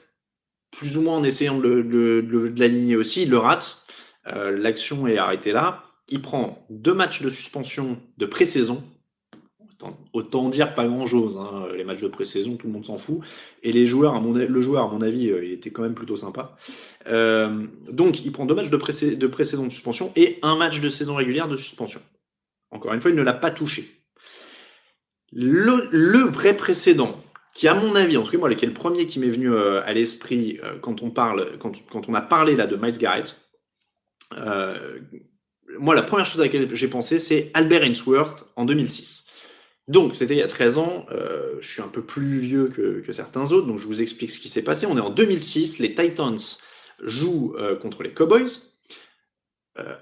plus ou moins en essayant de, l'aligner aussi, il le rate. Euh, l'action est arrêtée là. Il prend deux matchs de suspension de pré-saison. Autant dire pas grand-chose. Hein. Les matchs de pré-saison, tout le monde s'en fout. Et les joueurs, le joueur, à mon avis, euh, il était quand même plutôt sympa. Euh, donc, il prend deux matchs de pré-saison de, suspension et un match de saison régulière de suspension. Encore une fois, il ne l'a pas touché. Le, vrai précédent, qui à mon avis, en tout cas moi, qui est le premier qui m'est venu euh, à l'esprit euh, quand on parle, quand, on a parlé là de Miles Garrett. Euh, moi, la première chose à laquelle j'ai pensé, c'est Albert Ainsworth en 2006. Donc, c'était il y a 13 ans. je suis un peu plus vieux que, que, certains autres, donc je vous explique ce qui s'est passé. On est en 2006. Les Titans jouent contre les Cowboys.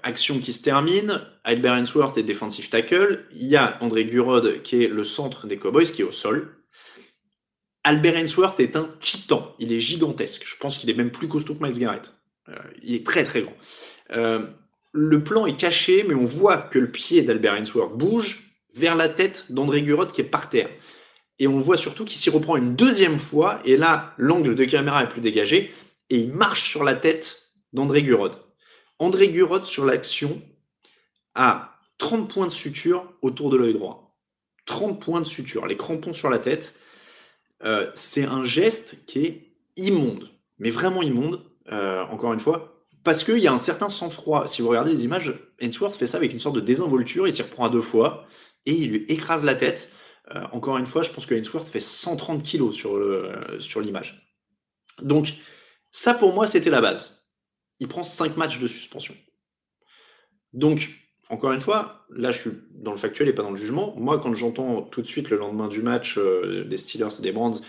Action qui se termine. Albert Ainsworth est defensive tackle. Il y a André Gurod qui est le centre des Cowboys qui est au sol. Albert Ainsworth est un titan. Il est gigantesque. Je pense qu'il est même plus costaud que Miles Garrett. Euh, il est très très grand. Euh, le plan est caché, mais on voit que le pied d'Albert Ainsworth bouge vers la tête d'André Gurod qui est par terre. Et on voit surtout qu'il s'y reprend une deuxième fois, et là, l'angle de caméra est plus dégagé, et il marche sur la tête d'André Gurod. André Gurod, sur l'action, a 30 points de suture autour de l'œil droit. 30 points de suture, les crampons sur la tête. Euh, c'est un geste qui est immonde, mais vraiment immonde, euh, encore une fois, parce qu'il y a un certain sang-froid. Si vous regardez les images, Ainsworth fait ça avec une sorte de désinvolture, il s'y reprend à deux fois, et il lui écrase la tête. Euh, encore une fois, je pense que Ainsworth fait 130 kilos sur l'image. Donc, ça pour moi, c'était la base. Il prend 5 matchs de suspension. Donc, encore une fois, là je suis dans le factuel et pas dans le jugement. Moi, quand j'entends tout de suite le lendemain du match euh, des Steelers et des Brands,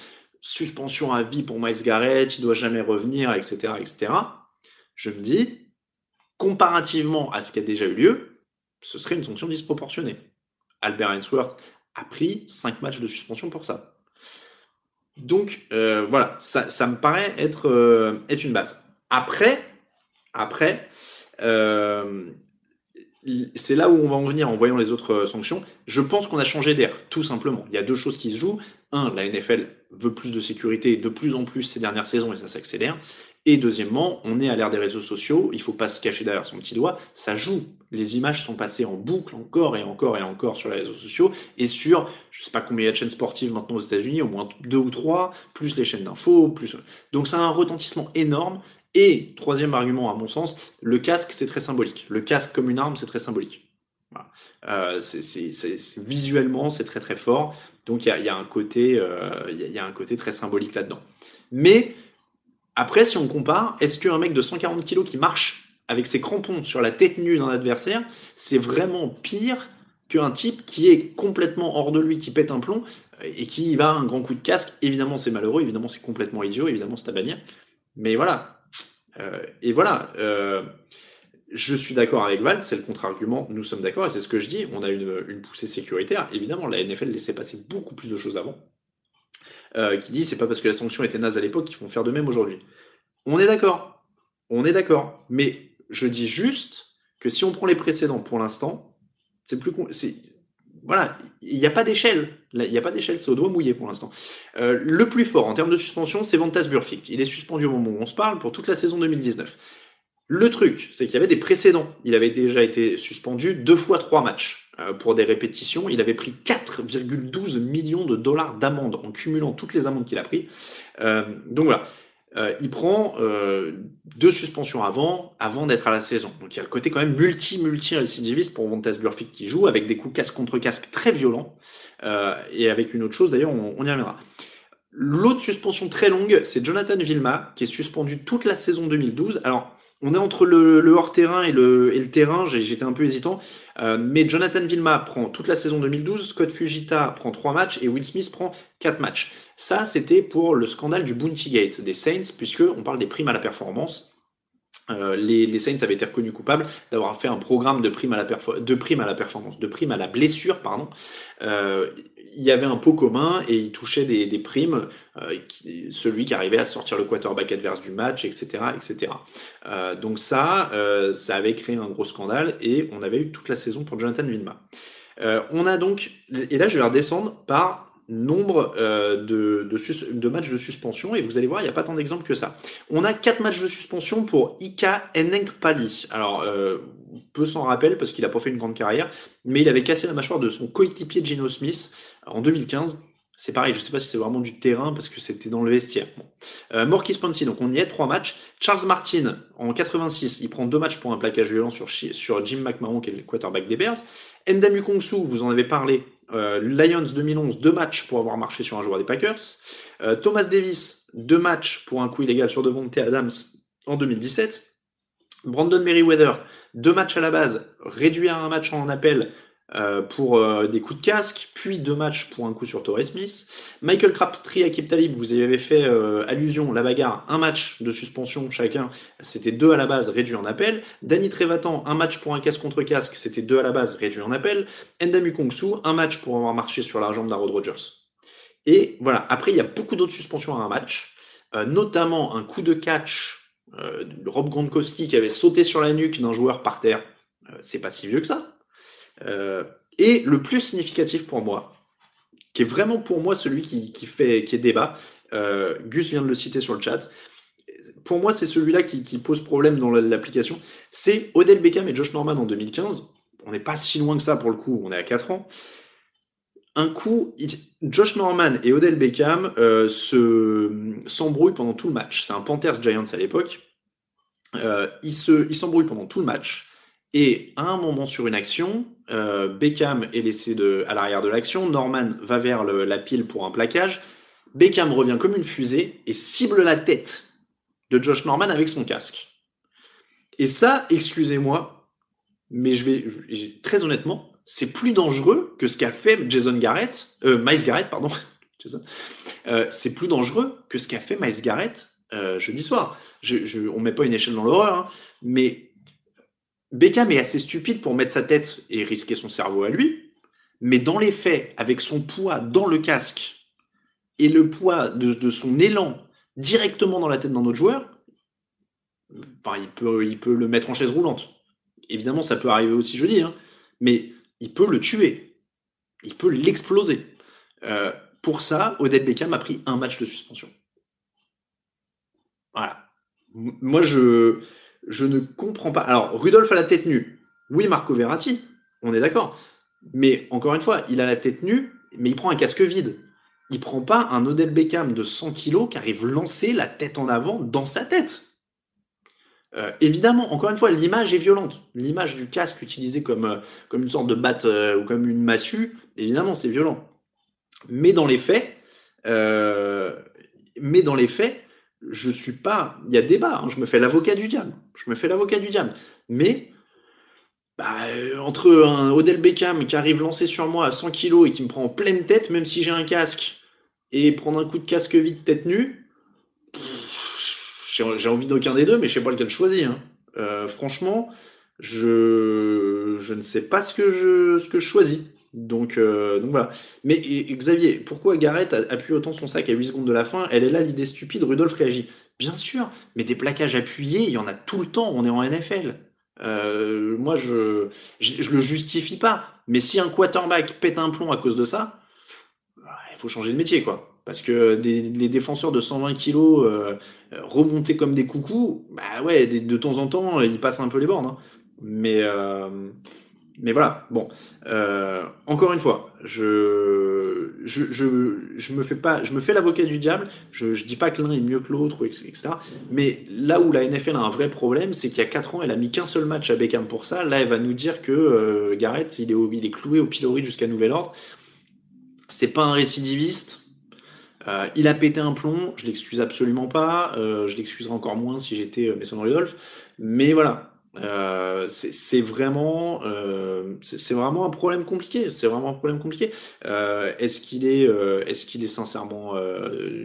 suspension à vie pour Miles Garrett, il doit jamais revenir, etc., etc., je me dis, comparativement à ce qui a déjà eu lieu, ce serait une sanction disproportionnée. Albert Ainsworth a pris 5 matchs de suspension pour ça. Donc euh, voilà, ça, me paraît être, euh, être une base. Après, après c'est là où on va en venir en voyant les autres euh, sanctions. Je pense qu'on a changé d'air, tout simplement. Il y a deux choses qui se jouent. Un, la NFL veut plus de sécurité de plus en plus ces dernières saisons et ça s'accélère. Et deuxièmement, on est à l'ère des réseaux sociaux, il ne faut pas se cacher derrière son petit doigt, ça joue. Les images sont passées en boucle encore et encore et encore sur les réseaux sociaux et sur, je ne sais pas combien il y a de chaînes sportives maintenant aux États-Unis, au moins deux ou trois, plus les chaînes d'infos, plus. Donc ça a un retentissement énorme et troisième argument, à mon sens, le casque, c'est très symbolique. Le casque comme une arme, c'est très symbolique. Euh, visuellement, c'est très très fort. Donc il y, a, un côté, très symbolique là-dedans. Mais après, si on compare, est-ce qu'un mec de 140 kg qui marche avec ses crampons sur la tête nue d'un adversaire, c'est vraiment pire qu'un type qui est complètement hors de lui, qui pète un plomb et qui va un grand coup de casque? Évidemment, c'est malheureux, évidemment, c'est complètement idiot, évidemment, c'est à. Mais voilà, et voilà, euh, je suis d'accord avec Val, c'est le contre-argument, nous sommes d'accord, et c'est ce que je dis, on a une, poussée sécuritaire. Évidemment, la NFL laissait passer beaucoup plus de choses avant, euh, qui dit c'est pas parce que la sanction était naze à l'époque qu'ils font faire de même aujourd'hui. On est d'accord, on est d'accord, mais je dis juste que si on prend les précédents pour l'instant, c'est plus. Voilà, il n'y a pas d'échelle. Il n'y a pas d'échelle, c'est au doigt mouillé pour l'instant. Euh, le plus fort en termes de suspension, c'est Vantas Burfict. Il est suspendu au moment où on se parle pour toute la saison 2019. Le truc, c'est qu'il y avait des précédents. Il avait déjà été suspendu deux fois trois matchs euh, pour des répétitions. Il avait pris 4,12 millions de dollars d'amende en cumulant toutes les amendes qu'il a pris. Euh, donc voilà. Euh, il prend euh, deux suspensions avant, avant d'être à la saison. Donc il y a le côté quand même multi-multi-récidiviste pour Vontas Burfict qui joue, avec des coups casque contre casque très violents, euh, et avec une autre chose, d'ailleurs, on, y reviendra. L'autre suspension très longue, c'est Jonathan Vilma, qui est suspendu toute la saison 2012. Alors, on est entre le, hors-terrain et le, et le terrain, j'étais un peu hésitant, mais Jonathan Vilma prend toute la saison 2012, Scott Fujita prend trois matchs, et Will Smith prend quatre matchs. Ça, c'était pour le scandale du Bounty Gate des Saints, puisqu'on parle des primes à la performance. Euh, les, Saints avaient été reconnus coupables d'avoir fait un programme de primes à la, de prime à la performance, de primes à la blessure, pardon. Euh, il y avait un pot commun et ils touchaient des, primes, euh, celui qui arrivait à sortir le quarterback adverse du match, etc. etc. donc ça, ça avait créé un gros scandale et on avait eu toute la saison pour Jonathan Vilma. on a donc, et là je vais redescendre par nombre euh, de, matchs de suspension et vous allez voir, il n'y a pas tant d'exemples que ça. On a quatre matchs de suspension pour Ika Enenkpali. Alors, euh, peu s'en rappelle parce qu'il n'a pas fait une grande carrière, mais il avait cassé la mâchoire de son coéquipier Gino Smith en 2015. C'est pareil, je ne sais pas si c'est vraiment du terrain parce que c'était dans le vestiaire. Bon. Euh, donc on y est, trois matchs. Charles Martin, en 86, il prend deux matchs pour un plaquage violent sur, Jim McMahon, qui est le quarterback des Bears. Endamu Kongsu, vous en avez parlé, euh, Lions 2011, deux matchs pour avoir marché sur un joueur des Packers. Euh, Thomas Davis, deux matchs pour un coup illégal sur Devontae Adams en 2017. Brandon Merriweather, deux matchs à la base, réduit à un match en appel euh, pour euh, des coups de casque, puis deux matchs pour un coup sur Torres Smith. Michael Crabtree, Akib Talib, vous avez fait euh, allusion, la bagarre, un match de suspension chacun, c'était deux à la base, réduit en appel. Danny Trevatan, un match pour un casque contre casque, c'était deux à la base, réduit en appel. Endamu Kongsu, un match pour avoir marché sur la jambe d'Arrod Rogers. Et voilà, après il y a beaucoup d'autres suspensions à un match, notamment un coup de catch Rob Gronkowski qui avait sauté sur la nuque d'un joueur par terre. c'est pas si vieux que ça. Euh, et le plus significatif pour moi, qui est vraiment pour moi celui qui, fait, qui est débat, euh, Gus vient de le citer sur le chat, pour moi c'est celui-là qui, pose problème dans l'application, c'est Odell Beckham et Josh Norman en 2015. On n'est pas si loin que ça pour le coup, on est à 4 ans. Un coup, Josh Norman et Odell Beckham euh, se s'embrouillent pendant tout le match. C'est un Panthers Giants à l'époque. ils s'embrouillent pendant tout le match. Et à un moment sur une action, euh, Beckham est laissé à l'arrière de l'action, Norman va vers la pile pour un plaquage, Beckham revient comme une fusée et cible la tête de Josh Norman avec son casque. Et ça, excusez-moi, mais je vais très honnêtement, c'est plus dangereux que ce qu'a fait Jason Garrett, euh, Miles Garrett, pardon, euh, c'est plus dangereux que ce qu'a fait Miles Garrett jeudi soir. Je, on met pas une échelle dans l'horreur, hein, mais Beckham est assez stupide pour mettre sa tête et risquer son cerveau à lui, mais dans les faits, avec son poids dans le casque et le poids de, son élan directement dans la tête d'un autre joueur, enfin, il, peut, il peut le mettre en chaise roulante. Évidemment, ça peut arriver aussi jeudi, hein, mais il peut le tuer. Il peut l'exploser. Euh, pour ça, Odette Beckham a pris un match de suspension. Voilà. Moi, je, je ne comprends pas. Alors, Rudolph a la tête nue. Oui, Marco Verratti, on est d'accord. Mais encore une fois, il a la tête nue, mais il prend un casque vide. Il prend pas un Odell Beckham de 100 kg qui arrive lancer la tête en avant dans sa tête. Euh, évidemment, encore une fois, l'image est violente. L'image du casque utilisé comme, euh, une sorte de batte euh, ou comme une massue, évidemment, c'est violent. Mais dans les faits, mais dans les faits, je suis pas. Il y a débat, hein, je me fais l'avocat du diable. Je me fais l'avocat du diable. Mais bah, euh, entre un Odell Beckham qui arrive lancé sur moi à 100 kg et qui me prend en pleine tête, même si j'ai un casque, et prendre un coup de casque vide tête nue, j'ai envie d'aucun des deux, mais je sais pas lequel choisir. Hein. Euh, franchement, je, je ne sais pas ce que je, ce que je choisis. Donc, euh, donc voilà. Mais Xavier, pourquoi Garrett appuie autant son sac à 8 secondes de la fin? Elle est là l'idée stupide, Rudolf réagit. Bien sûr, mais des plaquages appuyés, il y en a tout le temps, on est en NFL. Euh, moi, je, je, le justifie pas. Mais si un quarterback pète un plomb à cause de ça, il faut changer de métier, quoi. Parce que des, les défenseurs de 120 kilos euh, remontés comme des coucous, bah ouais, de, temps en temps, ils passent un peu les bornes. Hein. Mais, euh, mais voilà, bon. Euh, encore une fois, je, me fais l'avocat du diable. Je, je dis pas que l'un est mieux que l'autre, etc. Mais là où la NFL a un vrai problème, c'est qu'il y a 4 ans, elle a mis qu'un seul match à Beckham pour ça. Là, elle va nous dire que euh, Garrett, il est, il est cloué au pilori jusqu'à nouvel ordre. C'est pas un récidiviste. Euh, il a pété un plomb, je l'excuse absolument pas, je l'excuserai encore moins si j'étais Mason Rudolph, mais voilà, euh, c'est vraiment, euh, c'est vraiment un problème compliqué. C'est vraiment un problème compliqué. Euh, est-ce qu'il est, est-ce qu'il est sincèrement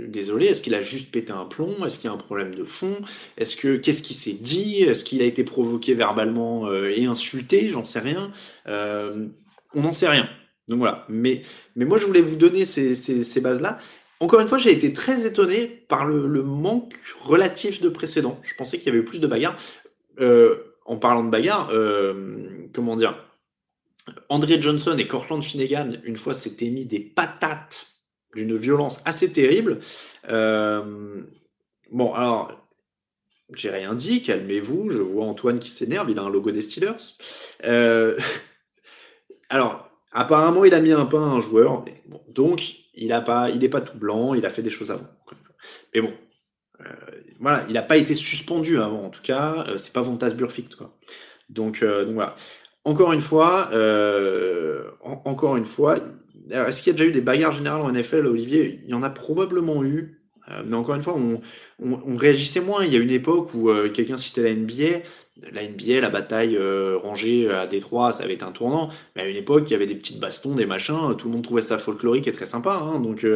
désolé? Est-ce qu'il a juste pété un plomb? Est-ce qu'il y a un problème de fond? Est-ce que qu'est-ce qui s'est dit? Est-ce qu'il a été provoqué verbalement et insulté? J'en sais rien. on n'en sait rien. Donc voilà. Mais, mais moi, je voulais vous donner ces, ces, bases-là. Encore une fois, j'ai été très étonné par le, manque relatif de précédents. Je pensais qu'il y avait eu plus de bagarres. En parlant de bagarre, euh, comment dire, André Johnson et Cortland Finnegan, une fois, s'étaient mis des patates d'une violence assez terrible. Euh, bon, alors, j'ai rien dit, calmez-vous. Je vois Antoine qui s'énerve, il a un logo des Steelers. Euh, alors, apparemment, il a mis un pain à un joueur. donc, il n'est pas, pas tout blanc, il a fait des choses avant. Mais bon, voilà, il n'a pas été suspendu avant, en tout cas, euh, c'est pas Vontas Burfict, quoi. Donc, euh, voilà. Encore une fois, en, encore une fois, est-ce qu'il y a déjà eu des bagarres générales en NFL, Olivier? Il y en a probablement eu, mais encore une fois, on, réagissait moins. Il y a une époque où quelqu'un citait la NBA, la NBA, la bataille rangée à Détroit, ça avait été un tournant. Mais à une époque, il y avait des petites bastons, des machins, tout le monde trouvait ça folklorique et très sympa. Hein, donc,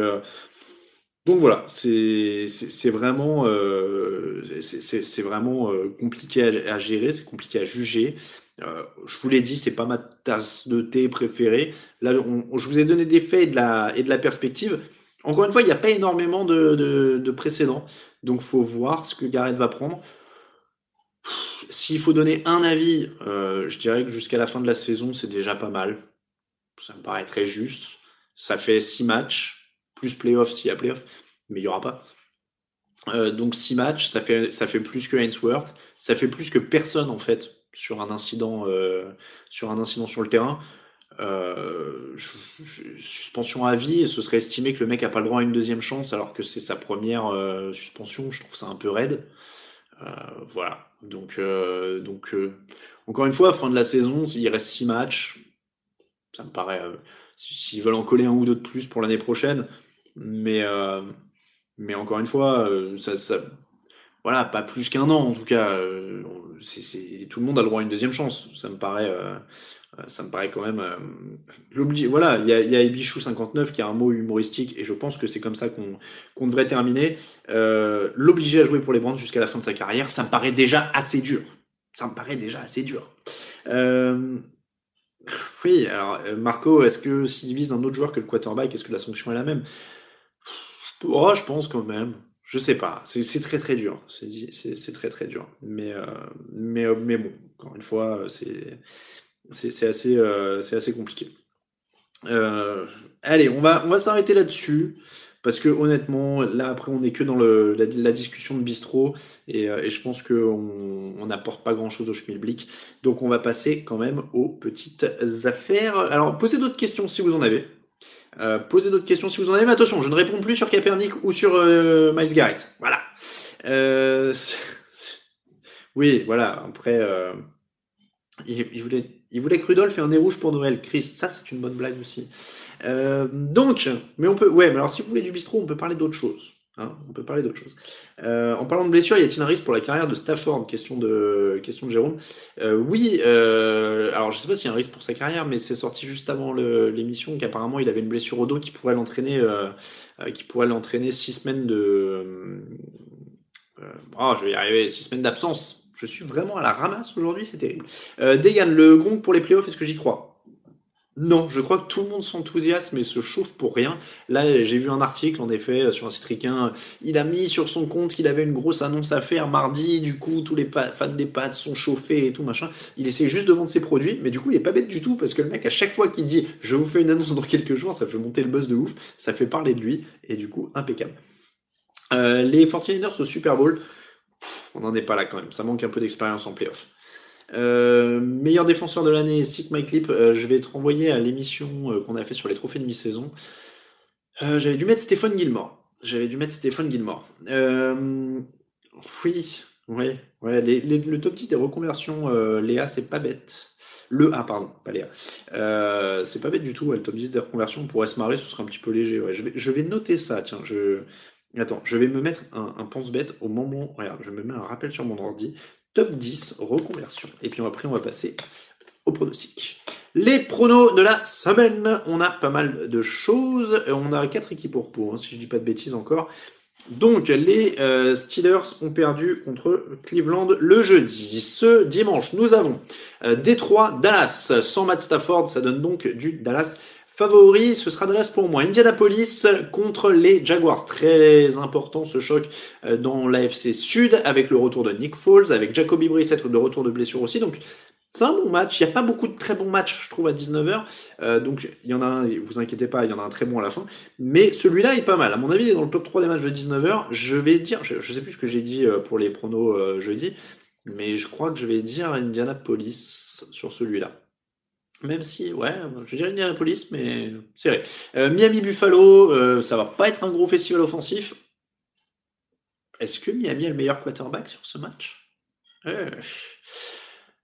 donc voilà, c'est vraiment, euh, c'est vraiment euh, compliqué à, gérer, c'est compliqué à juger. Euh, je vous l'ai dit, c'est pas ma tasse de thé préférée. Là, je vous ai donné des faits et de la, perspective. Encore une fois, il n'y a pas énormément de, de, de précédents, donc faut voir ce que Gareth va prendre. S'il faut donner un avis, euh, je dirais que jusqu'à la fin de la saison, c'est déjà pas mal. Ça me paraît très juste. Ça fait six matchs plus playoff s'il y a playoff, mais il n'y aura pas. Euh, donc 6 matchs, ça fait, ça fait plus que Ainsworth, ça fait plus que personne en fait sur un incident, euh, sur, un incident sur le terrain. Euh, suspension à vie, ce serait estimé que le mec n'a pas le droit à une deuxième chance alors que c'est sa première suspension. Je trouve ça un peu raide. voilà. Donc, donc encore une fois, fin de la saison, il reste 6 matchs. Ça me paraît. S'ils veulent en coller un ou deux de plus pour l'année prochaine, mais, euh, mais encore une fois, euh, ça, voilà, pas plus qu'un an en tout cas. Euh, tout le monde a le droit à une deuxième chance. Ça me paraît, ça me paraît quand même. voilà, il y a, Ibichou 59 qui a un mot humoristique et je pense que c'est comme ça qu'on, qu'on devrait terminer. l'obliger à jouer pour les Brands jusqu'à la fin de sa carrière, ça me paraît déjà assez dur. Ça me paraît déjà assez dur. oui, alors Marco, est-ce que s'il vise un autre joueur que le quarterback, est-ce que la sanction est la même? Oh, je pense quand même. Je sais pas. C'est très très dur. C'est très très dur. Mais, euh, euh, bon, encore une fois, c'est assez, euh, compliqué. allez, on va, s'arrêter là-dessus. Parce que honnêtement, là après, on n'est que dans la, discussion de bistrot et, et je pense qu'on n'apporte pas grand-chose au schmilblick. Donc on va passer quand même aux petites affaires. Alors, posez d'autres questions si vous en avez. Euh, posez d'autres questions si vous en avez. Mais attention, je ne réponds plus sur Capernic ou sur euh, Miles Garrett. Voilà. Euh, oui, voilà. Après, il, voulait, il voulait que Rudolph ait un nez rouge pour Noël. Chris, ça c'est une bonne blague aussi. donc, mais on peut. Ouais, mais alors si vous voulez du bistrot, on peut parler d'autre chose. Hein, on peut parler d'autre chose. Euh, en parlant de blessure, y a-t-il un risque pour la carrière de Stafford? Question de, question de Jérôme. Euh, oui, euh, alors je ne sais pas s'il y a un risque pour sa carrière, mais c'est sorti juste avant l'émission qu'apparemment il avait une blessure au dos qui pourrait l'entraîner, qui six semaines de. oh, je vais y arriver, six semaines d'absence. Je suis vraiment à la ramasse aujourd'hui, c'est terrible. Degan, le gong pour les playoffs, est-ce que j'y crois? Non, je crois que tout le monde s'enthousiasme et se chauffe pour rien. Là, j'ai vu un article, en effet, sur un site. Il a mis sur son compte qu'il avait une grosse annonce à faire mardi. Du coup, tous les fans des pâtes sont chauffés et tout, machin. Il essaie juste de vendre ses produits, mais du coup, il est pas bête du tout parce que le mec, à chaque fois qu'il dit je vous fais une annonce dans quelques jours, ça fait monter le buzz de ouf. Ça fait parler de lui et du coup, impeccable. Euh, les 49ers au Super Bowl, on n'en est pas là quand même. Ça manque un peu d'expérience en playoff. Euh, meilleur défenseur de l'année, Sick My Clip. Euh, je vais te renvoyer à l'émission euh, qu'on a fait sur les trophées de mi-saison. J'avais dû mettre Stéphane Gilmore. J'avais dû mettre Stéphane Gilmore. oui, ouais. le top 10 des reconversions, Léa, c'est pas bête. Le A, pardon, pas Léa. c'est pas bête du tout, le top 10 des reconversions. On pourrait se marrer, ce serait un petit peu léger. Je, vais, je vais noter ça, tiens. Je, Attends, je vais me mettre un, un pense-bête au moment. Regarde, je me mets un rappel sur mon ordi top 10 reconversion. Et puis après, on va passer au pronostic. Les pronos de la semaine, on a pas mal de choses. On a quatre équipes au repos, hein, si je dis pas de bêtises encore. Donc, les euh, Steelers ont perdu contre Cleveland le jeudi. Ce dimanche, nous avons euh, Détroit, Dallas. Sans Matt Stafford, ça donne donc du Dallas Favori, ce sera Dallas pour moi. Indianapolis contre les Jaguars. Très important ce choc euh, dans l'AFC Sud avec le retour de Nick Foles, avec Jacoby Brissett de retour de blessure aussi. Donc c'est un bon match. Il n'y a pas beaucoup de très bons matchs, je trouve, à 19h. Euh, donc il y en a un, vous inquiétez pas, il y en a un très bon à la fin. Mais celui-là est pas mal. À mon avis, il est dans le top 3 des matchs de 19h. Je vais dire, je ne sais plus ce que j'ai dit euh, pour les pronos jeudi, mais je crois que je vais dire Indianapolis sur celui-là. Même si, ouais, je dirais Indianapolis, mais c'est vrai. Euh, Miami Buffalo, euh, ça va pas être un gros festival offensif. Est-ce que Miami a le meilleur quarterback sur ce match? Euh,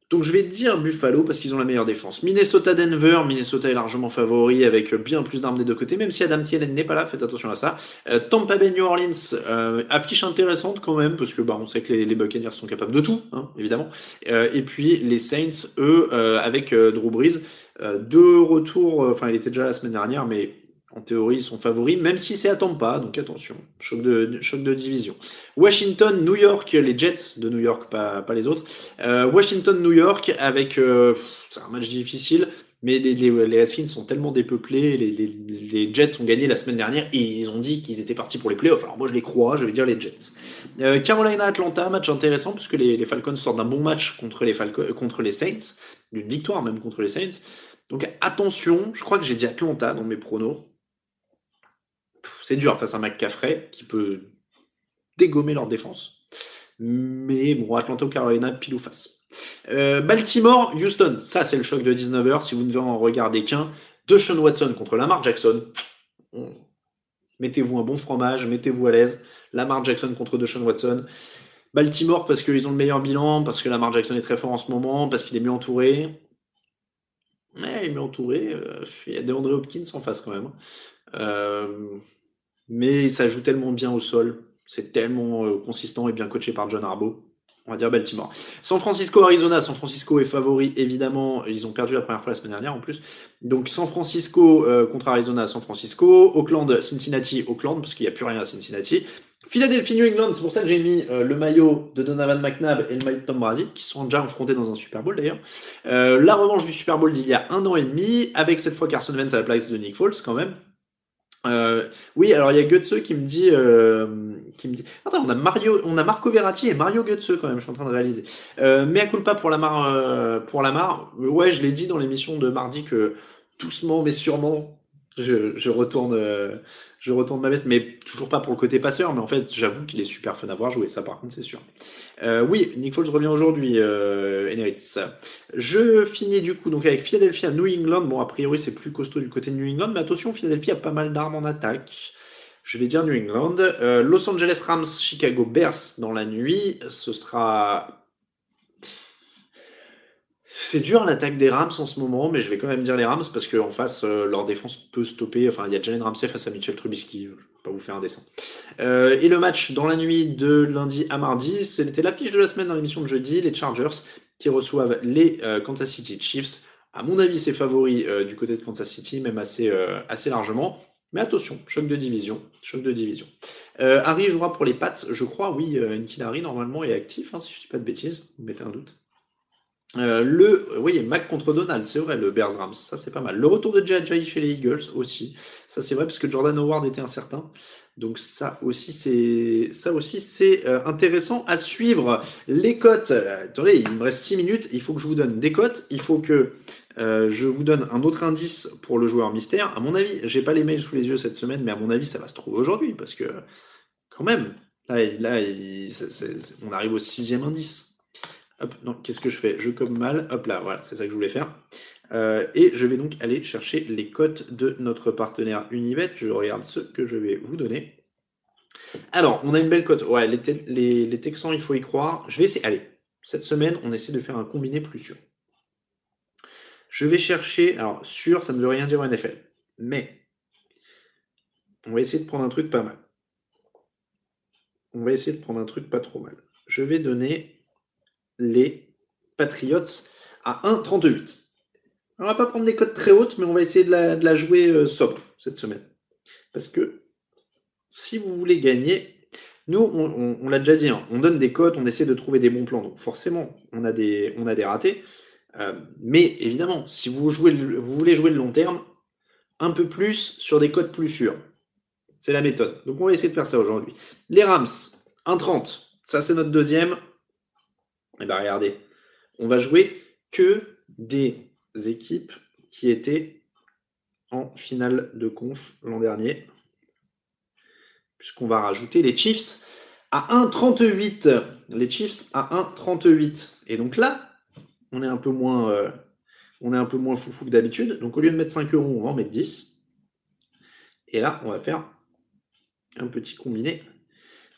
donc je vais dire Buffalo parce qu'ils ont la meilleure défense. Minnesota-Denver, Minnesota est largement favori avec bien plus d'armes des deux côtés, même si Adam Thielen n'est pas là, faites attention à ça. Euh, Tampa Bay New Orleans, euh, affiche intéressante quand même, parce que bah, on sait que les, Buccaneers sont capables de tout, hein, évidemment. Euh, et puis les Saints, eux, avec Drew Brees, deux retours, enfin il était déjà la semaine dernière, mais en théorie, ils sont favoris, même si c'est à Tampa, donc attention, choc de, choc de division. Washington, New York, les Jets de New York, pas, pas les autres. Euh, Washington, New York, avec. Euh, c'est un match difficile, mais les, les, sont tellement dépeuplés. Les, les, Jets ont gagné la semaine dernière et ils ont dit qu'ils étaient partis pour les playoffs. Alors moi, je les crois, je vais dire les Jets. Euh, Carolina, Atlanta, match intéressant, puisque les, Falcons sortent d'un bon match contre les, contre les Saints, d'une victoire même contre les Saints. Donc attention, je crois que j'ai dit Atlanta dans mes pronos c'est dur face à McCaffrey qui peut dégommer leur défense. Mais bon, Atlanta ou Carolina, pile ou face. Euh, Baltimore, Houston, ça c'est le choc de 19h. Si vous ne en regarder qu'un, de Sean Watson contre Lamar Jackson. Mettez-vous un bon fromage, mettez-vous à l'aise. Lamar Jackson contre Deshaun Watson. Baltimore parce qu'ils ont le meilleur bilan, parce que Lamar Jackson est très fort en ce moment, parce qu'il est mieux entouré. Mais il est mieux entouré. Euh, il y a DeAndre Hopkins en face quand même. Euh, mais ça joue tellement bien au sol. C'est tellement euh, consistant et bien coaché par John Harbaugh. On va dire Baltimore. San Francisco, Arizona. San Francisco est favori, évidemment. Ils ont perdu la première fois la semaine dernière en plus. Donc San Francisco euh, contre Arizona, San Francisco. Auckland, Cincinnati, Auckland, parce qu'il n'y a plus rien à Cincinnati. Philadelphie, New England, c'est pour ça que j'ai mis euh, le maillot de Donovan McNabb et le maillot de Tom Brady, qui sont déjà affrontés dans un Super Bowl d'ailleurs. la revanche du Super Bowl d'il y a un an et demi, avec cette fois Carson Wentz à la place de Nick Foles quand même. Euh, oui, alors il y a Gutseux qui me dit, euh, qui me dit, attends, on a Mario, on a Marco Verratti et Mario Gutseux quand même. Je suis en train de réaliser. Euh, à culpa pour la mar, euh, pour. Ouais, je l'ai dit dans l'émission de mardi que doucement mais sûrement, je, je retourne, euh, je retourne ma veste, mais toujours pas pour le côté passeur. Mais en fait, j'avoue qu'il est super fun à voir jouer. Ça, par contre, c'est sûr. Euh, oui, Nick Foles revient aujourd'hui, euh, Je finis du coup donc avec Philadelphia, New England. Bon, a priori, c'est plus costaud du côté de New England, mais attention, Philadelphia a pas mal d'armes en attaque. Je vais dire New England. Euh, Los Angeles Rams, Chicago Bears dans la nuit. Ce sera c'est dur l'attaque des Rams en ce moment, mais je vais quand même dire les Rams parce qu'en face, euh, leur défense peut stopper. Enfin, il y a Jalen Ramsey face à Mitchell Trubisky. Je ne vais pas vous faire un dessin. Euh, et le match dans la nuit de lundi à mardi, c'était l'affiche de la semaine dans l'émission de jeudi. Les Chargers qui reçoivent les euh, Kansas City Chiefs. À mon avis, c'est favori du côté de Kansas City, même assez, assez largement. Mais attention, choc de division. Choc de division. Harry jouera pour les Pats, je crois. Oui, Nkilari normalement est actif, hein, si je ne dis pas de bêtises. Vous mettez un doute. Euh, le, oui, Mac contre Donald, c'est vrai, le Bears Rams, ça c'est pas mal. Le retour de Jay chez les Eagles aussi, ça c'est vrai parce que Jordan Howard était incertain. Donc ça aussi c'est ça aussi c'est euh, intéressant à suivre. Les cotes, euh, attendez, il me reste 6 minutes, il faut que je vous donne des cotes, il faut que je vous donne un autre indice pour le joueur mystère. À mon avis, j'ai pas les mails sous les yeux cette semaine, mais à mon avis ça va se trouver aujourd'hui parce que quand même, là, là on arrive au sixième indice. Hop, non, qu'est-ce que je fais? Je comme mal. Hop là, voilà, c'est ça que je voulais faire. Euh, et je vais donc aller chercher les cotes de notre partenaire Unibet. Je regarde ce que je vais vous donner. Alors, on a une belle cote. Ouais, les, Texans, il faut y croire. Je vais essayer. Allez, cette semaine, on essaie de faire un combiné plus sûr. Je vais chercher. Alors, sûr, ça ne veut rien dire en NFL. Mais, on va essayer de prendre un truc pas mal. On va essayer de prendre un truc pas trop mal. Je vais donner les Patriots à 1,38. On va pas prendre des cotes très hautes, mais on va essayer de la, jouer euh, sobre cette semaine. Parce que si vous voulez gagner, nous, on, l'a déjà dit, hein, on donne des cotes, on essaie de trouver des bons plans. Donc forcément, on a des, on a des ratés. Euh, mais évidemment, si vous, jouez vous voulez jouer le long terme, un peu plus sur des cotes plus sûres. C'est la méthode. Donc on va essayer de faire ça aujourd'hui. Les Rams, 1,30. Ça, c'est notre deuxième. Et eh bien regardez, on va jouer que des équipes qui étaient en finale de conf l'an dernier. Puisqu'on va rajouter les Chiefs à 1,38. Les Chiefs à 1,38. Et donc là, on est un peu moins, euh, on est un peu moins foufou que d'habitude. Donc au lieu de mettre 5 euros, on va en mettre 10. Et là, on va faire un petit combiné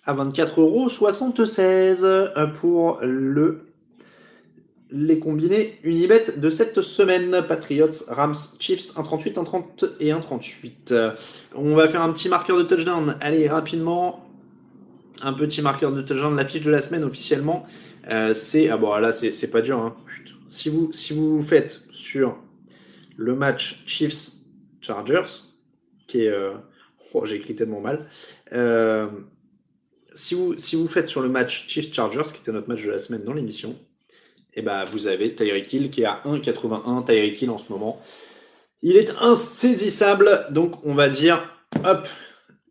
à 24,76 euros pour le les combinés Unibet de cette semaine. Patriots, Rams, Chiefs, 1,38, 1,30 et 1,38. On va faire un petit marqueur de touchdown. Allez, rapidement. Un petit marqueur de touchdown. L'affiche de la semaine officiellement, euh, c'est. Ah bon, là, c'est pas dur. Hein. Si, vous, si vous faites sur le match Chiefs-Chargers, qui est. Euh, oh, j'ai écrit tellement mal. Euh, si, vous, si vous faites sur le match Chiefs-Chargers, qui était notre match de la semaine dans l'émission, eh ben, vous avez Tyreek Hill qui est à 1,81. Tyreek Hill en ce moment, il est insaisissable. Donc, on va dire, hop,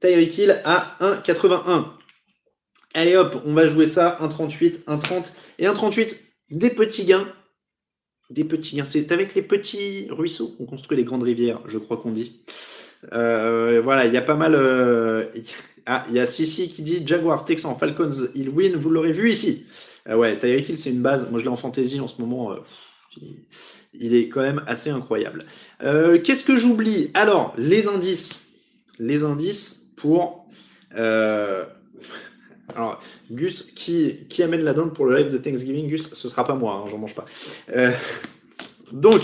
Tyreek Hill à 1,81. Allez hop, on va jouer ça, 1,38, 1,30 et 1,38. Des petits gains. Des petits gains. C'est avec les petits ruisseaux qu'on construit les grandes rivières, je crois qu'on dit. Euh, voilà, il y a pas mal. Euh, ah, il y a Sissi qui dit Jaguars, Texans, Falcons, il win. Vous l'aurez vu ici. Euh, ouais, Tyreek Hill, c'est une base. Moi, je l'ai en fantasy en ce moment. Euh, il est quand même assez incroyable. Euh, qu'est-ce que j'oublie? Alors, les indices. Les indices pour. alors, Gus, qui, qui amène la dinde pour le live de Thanksgiving? Gus, ce sera pas moi, hein, j'en mange pas. donc,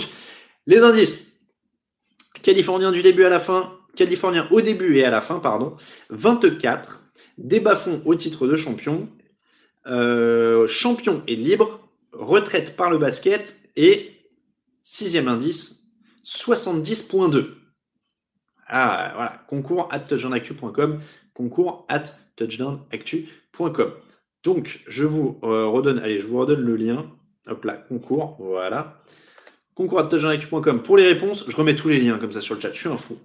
les indices. Californien du début à la fin, Californien au début et à la fin, pardon. 24. Des bas au titre de champion. Euh, champion et libre, retraite par le basket et sixième indice, 70.2. Ah, voilà, concours at touchdownactu.com, concours at touchdownactu.com. Donc, je vous euh, redonne, allez, je vous redonne le lien. Hop là, concours, voilà concours pour les réponses. Je remets tous les liens comme ça sur le chat. Je suis un fou.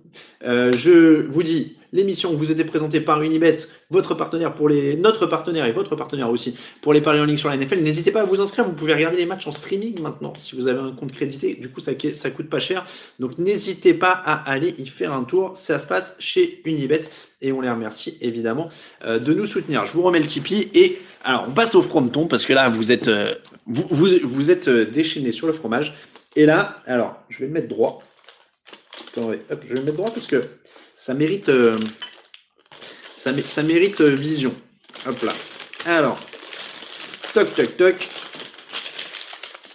Euh, je vous dis, l'émission vous était présentée par Unibet, votre partenaire pour les, notre partenaire et votre partenaire aussi pour les paris en ligne sur la NFL. N'hésitez pas à vous inscrire. Vous pouvez regarder les matchs en streaming maintenant si vous avez un compte crédité. Du coup, ça, ça coûte pas cher. Donc, n'hésitez pas à aller y faire un tour. Ça se passe chez Unibet et on les remercie évidemment euh, de nous soutenir. Je vous remets le Tipeee et alors on passe au fronton parce que là vous êtes euh, vous, vous êtes déchaîné sur le fromage. Et là, alors, je vais le mettre droit. Hop, je vais le mettre droit parce que ça mérite, euh, ça, mérite euh, vision. Hop là. Alors, toc, toc, toc.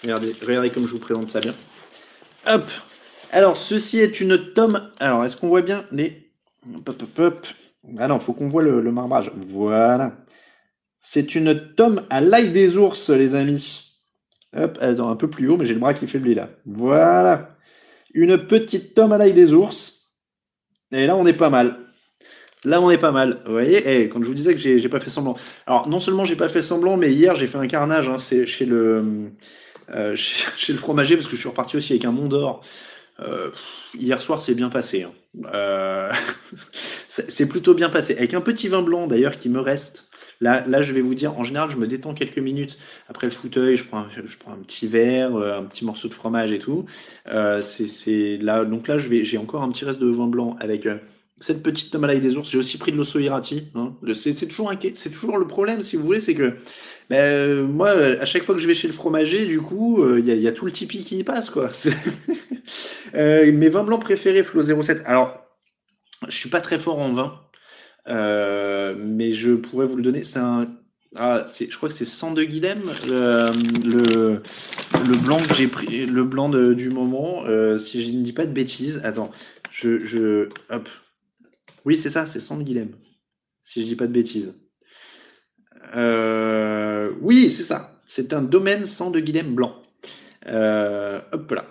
Regardez, regardez comme je vous présente ça bien. Hop. Alors, ceci est une tome. Alors, est-ce qu'on voit bien les. Hop, hop, hop. Ah non, faut qu'on voit le, le. Voilà. C'est une tome à l'ail des ours, les amis. Hop, un peu plus haut, mais j'ai le bras qui faiblit là. Voilà. Une petite tome à l'ail des ours. Et là, on est pas mal. Là, on est pas mal. Vous voyez eh, Quand je vous disais que j'ai pas fait semblant. Alors, non seulement j'ai pas fait semblant, mais hier, j'ai fait un carnage. Hein. C'est chez le. euh, chez, le fromager parce que je suis reparti aussi avec un Mont d'Or. Euh, hier soir, c'est bien passé. Hein. Euh, c'est plutôt bien passé. Avec un petit vin blanc d'ailleurs qui me reste. Là, là, je vais vous dire, en général, je me détends quelques minutes après le fauteuil. Je prends, un, je prends un petit verre, un petit morceau de fromage et tout. c'est là, donc là, j'ai encore un petit reste de vin blanc avec cette petite tomalaï des ours. J'ai aussi pris de l'osso irati. Hein. C'est toujours, toujours le problème, si vous voulez, c'est que ben, moi, à chaque fois que je vais chez le fromager, du coup, il y, a tout le Tipeee qui y passe, quoi. euh, mes vins blancs préférés, Flo 07. Alors, je suis pas très fort en vin, euh, mais je pourrais vous le donner. C'est ah, je crois que c'est 102 Guilhem, le, le blanc du moment, euh, si je ne dis pas de bêtises. Attends, oui, c'est ça, c'est Sand Guilhem. Si je dis pas de bêtises. Euh, oui, c'est ça. C'est un domaine sans de Guilhem blanc. Hop là.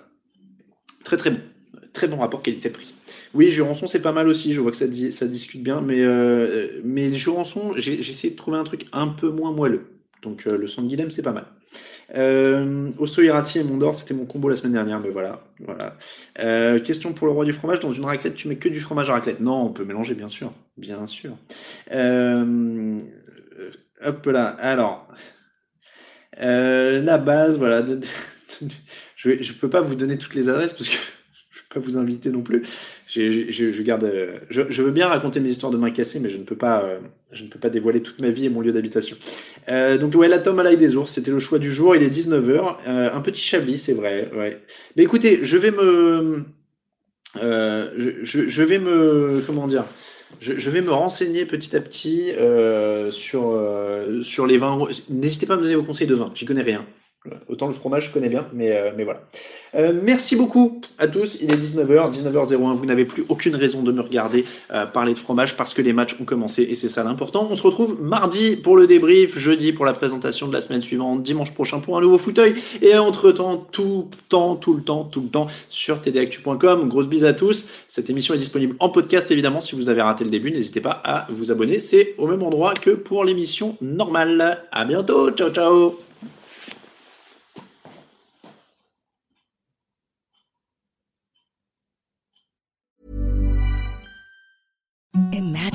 Très très bon. Très bon rapport qualité-prix. Oui, Jurançon, c'est pas mal aussi. Je vois que ça, discute bien. Mais, euh, mais Jurançon, j'ai essayé de trouver un truc un peu moins moelleux. Donc le sang de c'est pas mal. Euh, et Mondor, c'était mon combo la semaine dernière, mais voilà. voilà. Euh, question pour le roi du fromage. Dans une raclette, tu mets que du fromage à raclette? Non, on peut mélanger, bien sûr. Bien sûr. Euh, hop là. Alors, euh, la base, voilà. je ne peux pas vous donner toutes les adresses parce que vous inviter non plus je, garde, euh, je, veux bien raconter mes histoires de main cassée, mais je ne peux pas, euh, je ne peux pas dévoiler toute ma vie et mon lieu d'habitation. Euh, donc ouais, la tome à l'ail des ours, c'était le choix du jour. Il est 19h, un petit chablis, c'est vrai. Ouais. Mais écoutez, je vais me, je, vais me, comment dire, je, vais me renseigner petit à petit sur sur les vins. N'hésitez pas à me donner vos conseils de vin. J'y connais rien. Autant le fromage, je connais bien, mais, euh, mais voilà. Euh, merci beaucoup à tous. Il est 19h, 19h01. Vous n'avez plus aucune raison de me regarder euh, parler de fromage parce que les matchs ont commencé et c'est ça l'important. On se retrouve mardi pour le débrief, jeudi pour la présentation de la semaine suivante, dimanche prochain pour un nouveau fauteuil. Et entre-temps, tout le temps, tout le temps, tout le temps sur tdactu.com. Grosse bise à tous. Cette émission est disponible en podcast évidemment. Si vous avez raté le début, n'hésitez pas à vous abonner. C'est au même endroit que pour l'émission normale. À bientôt. Ciao, ciao.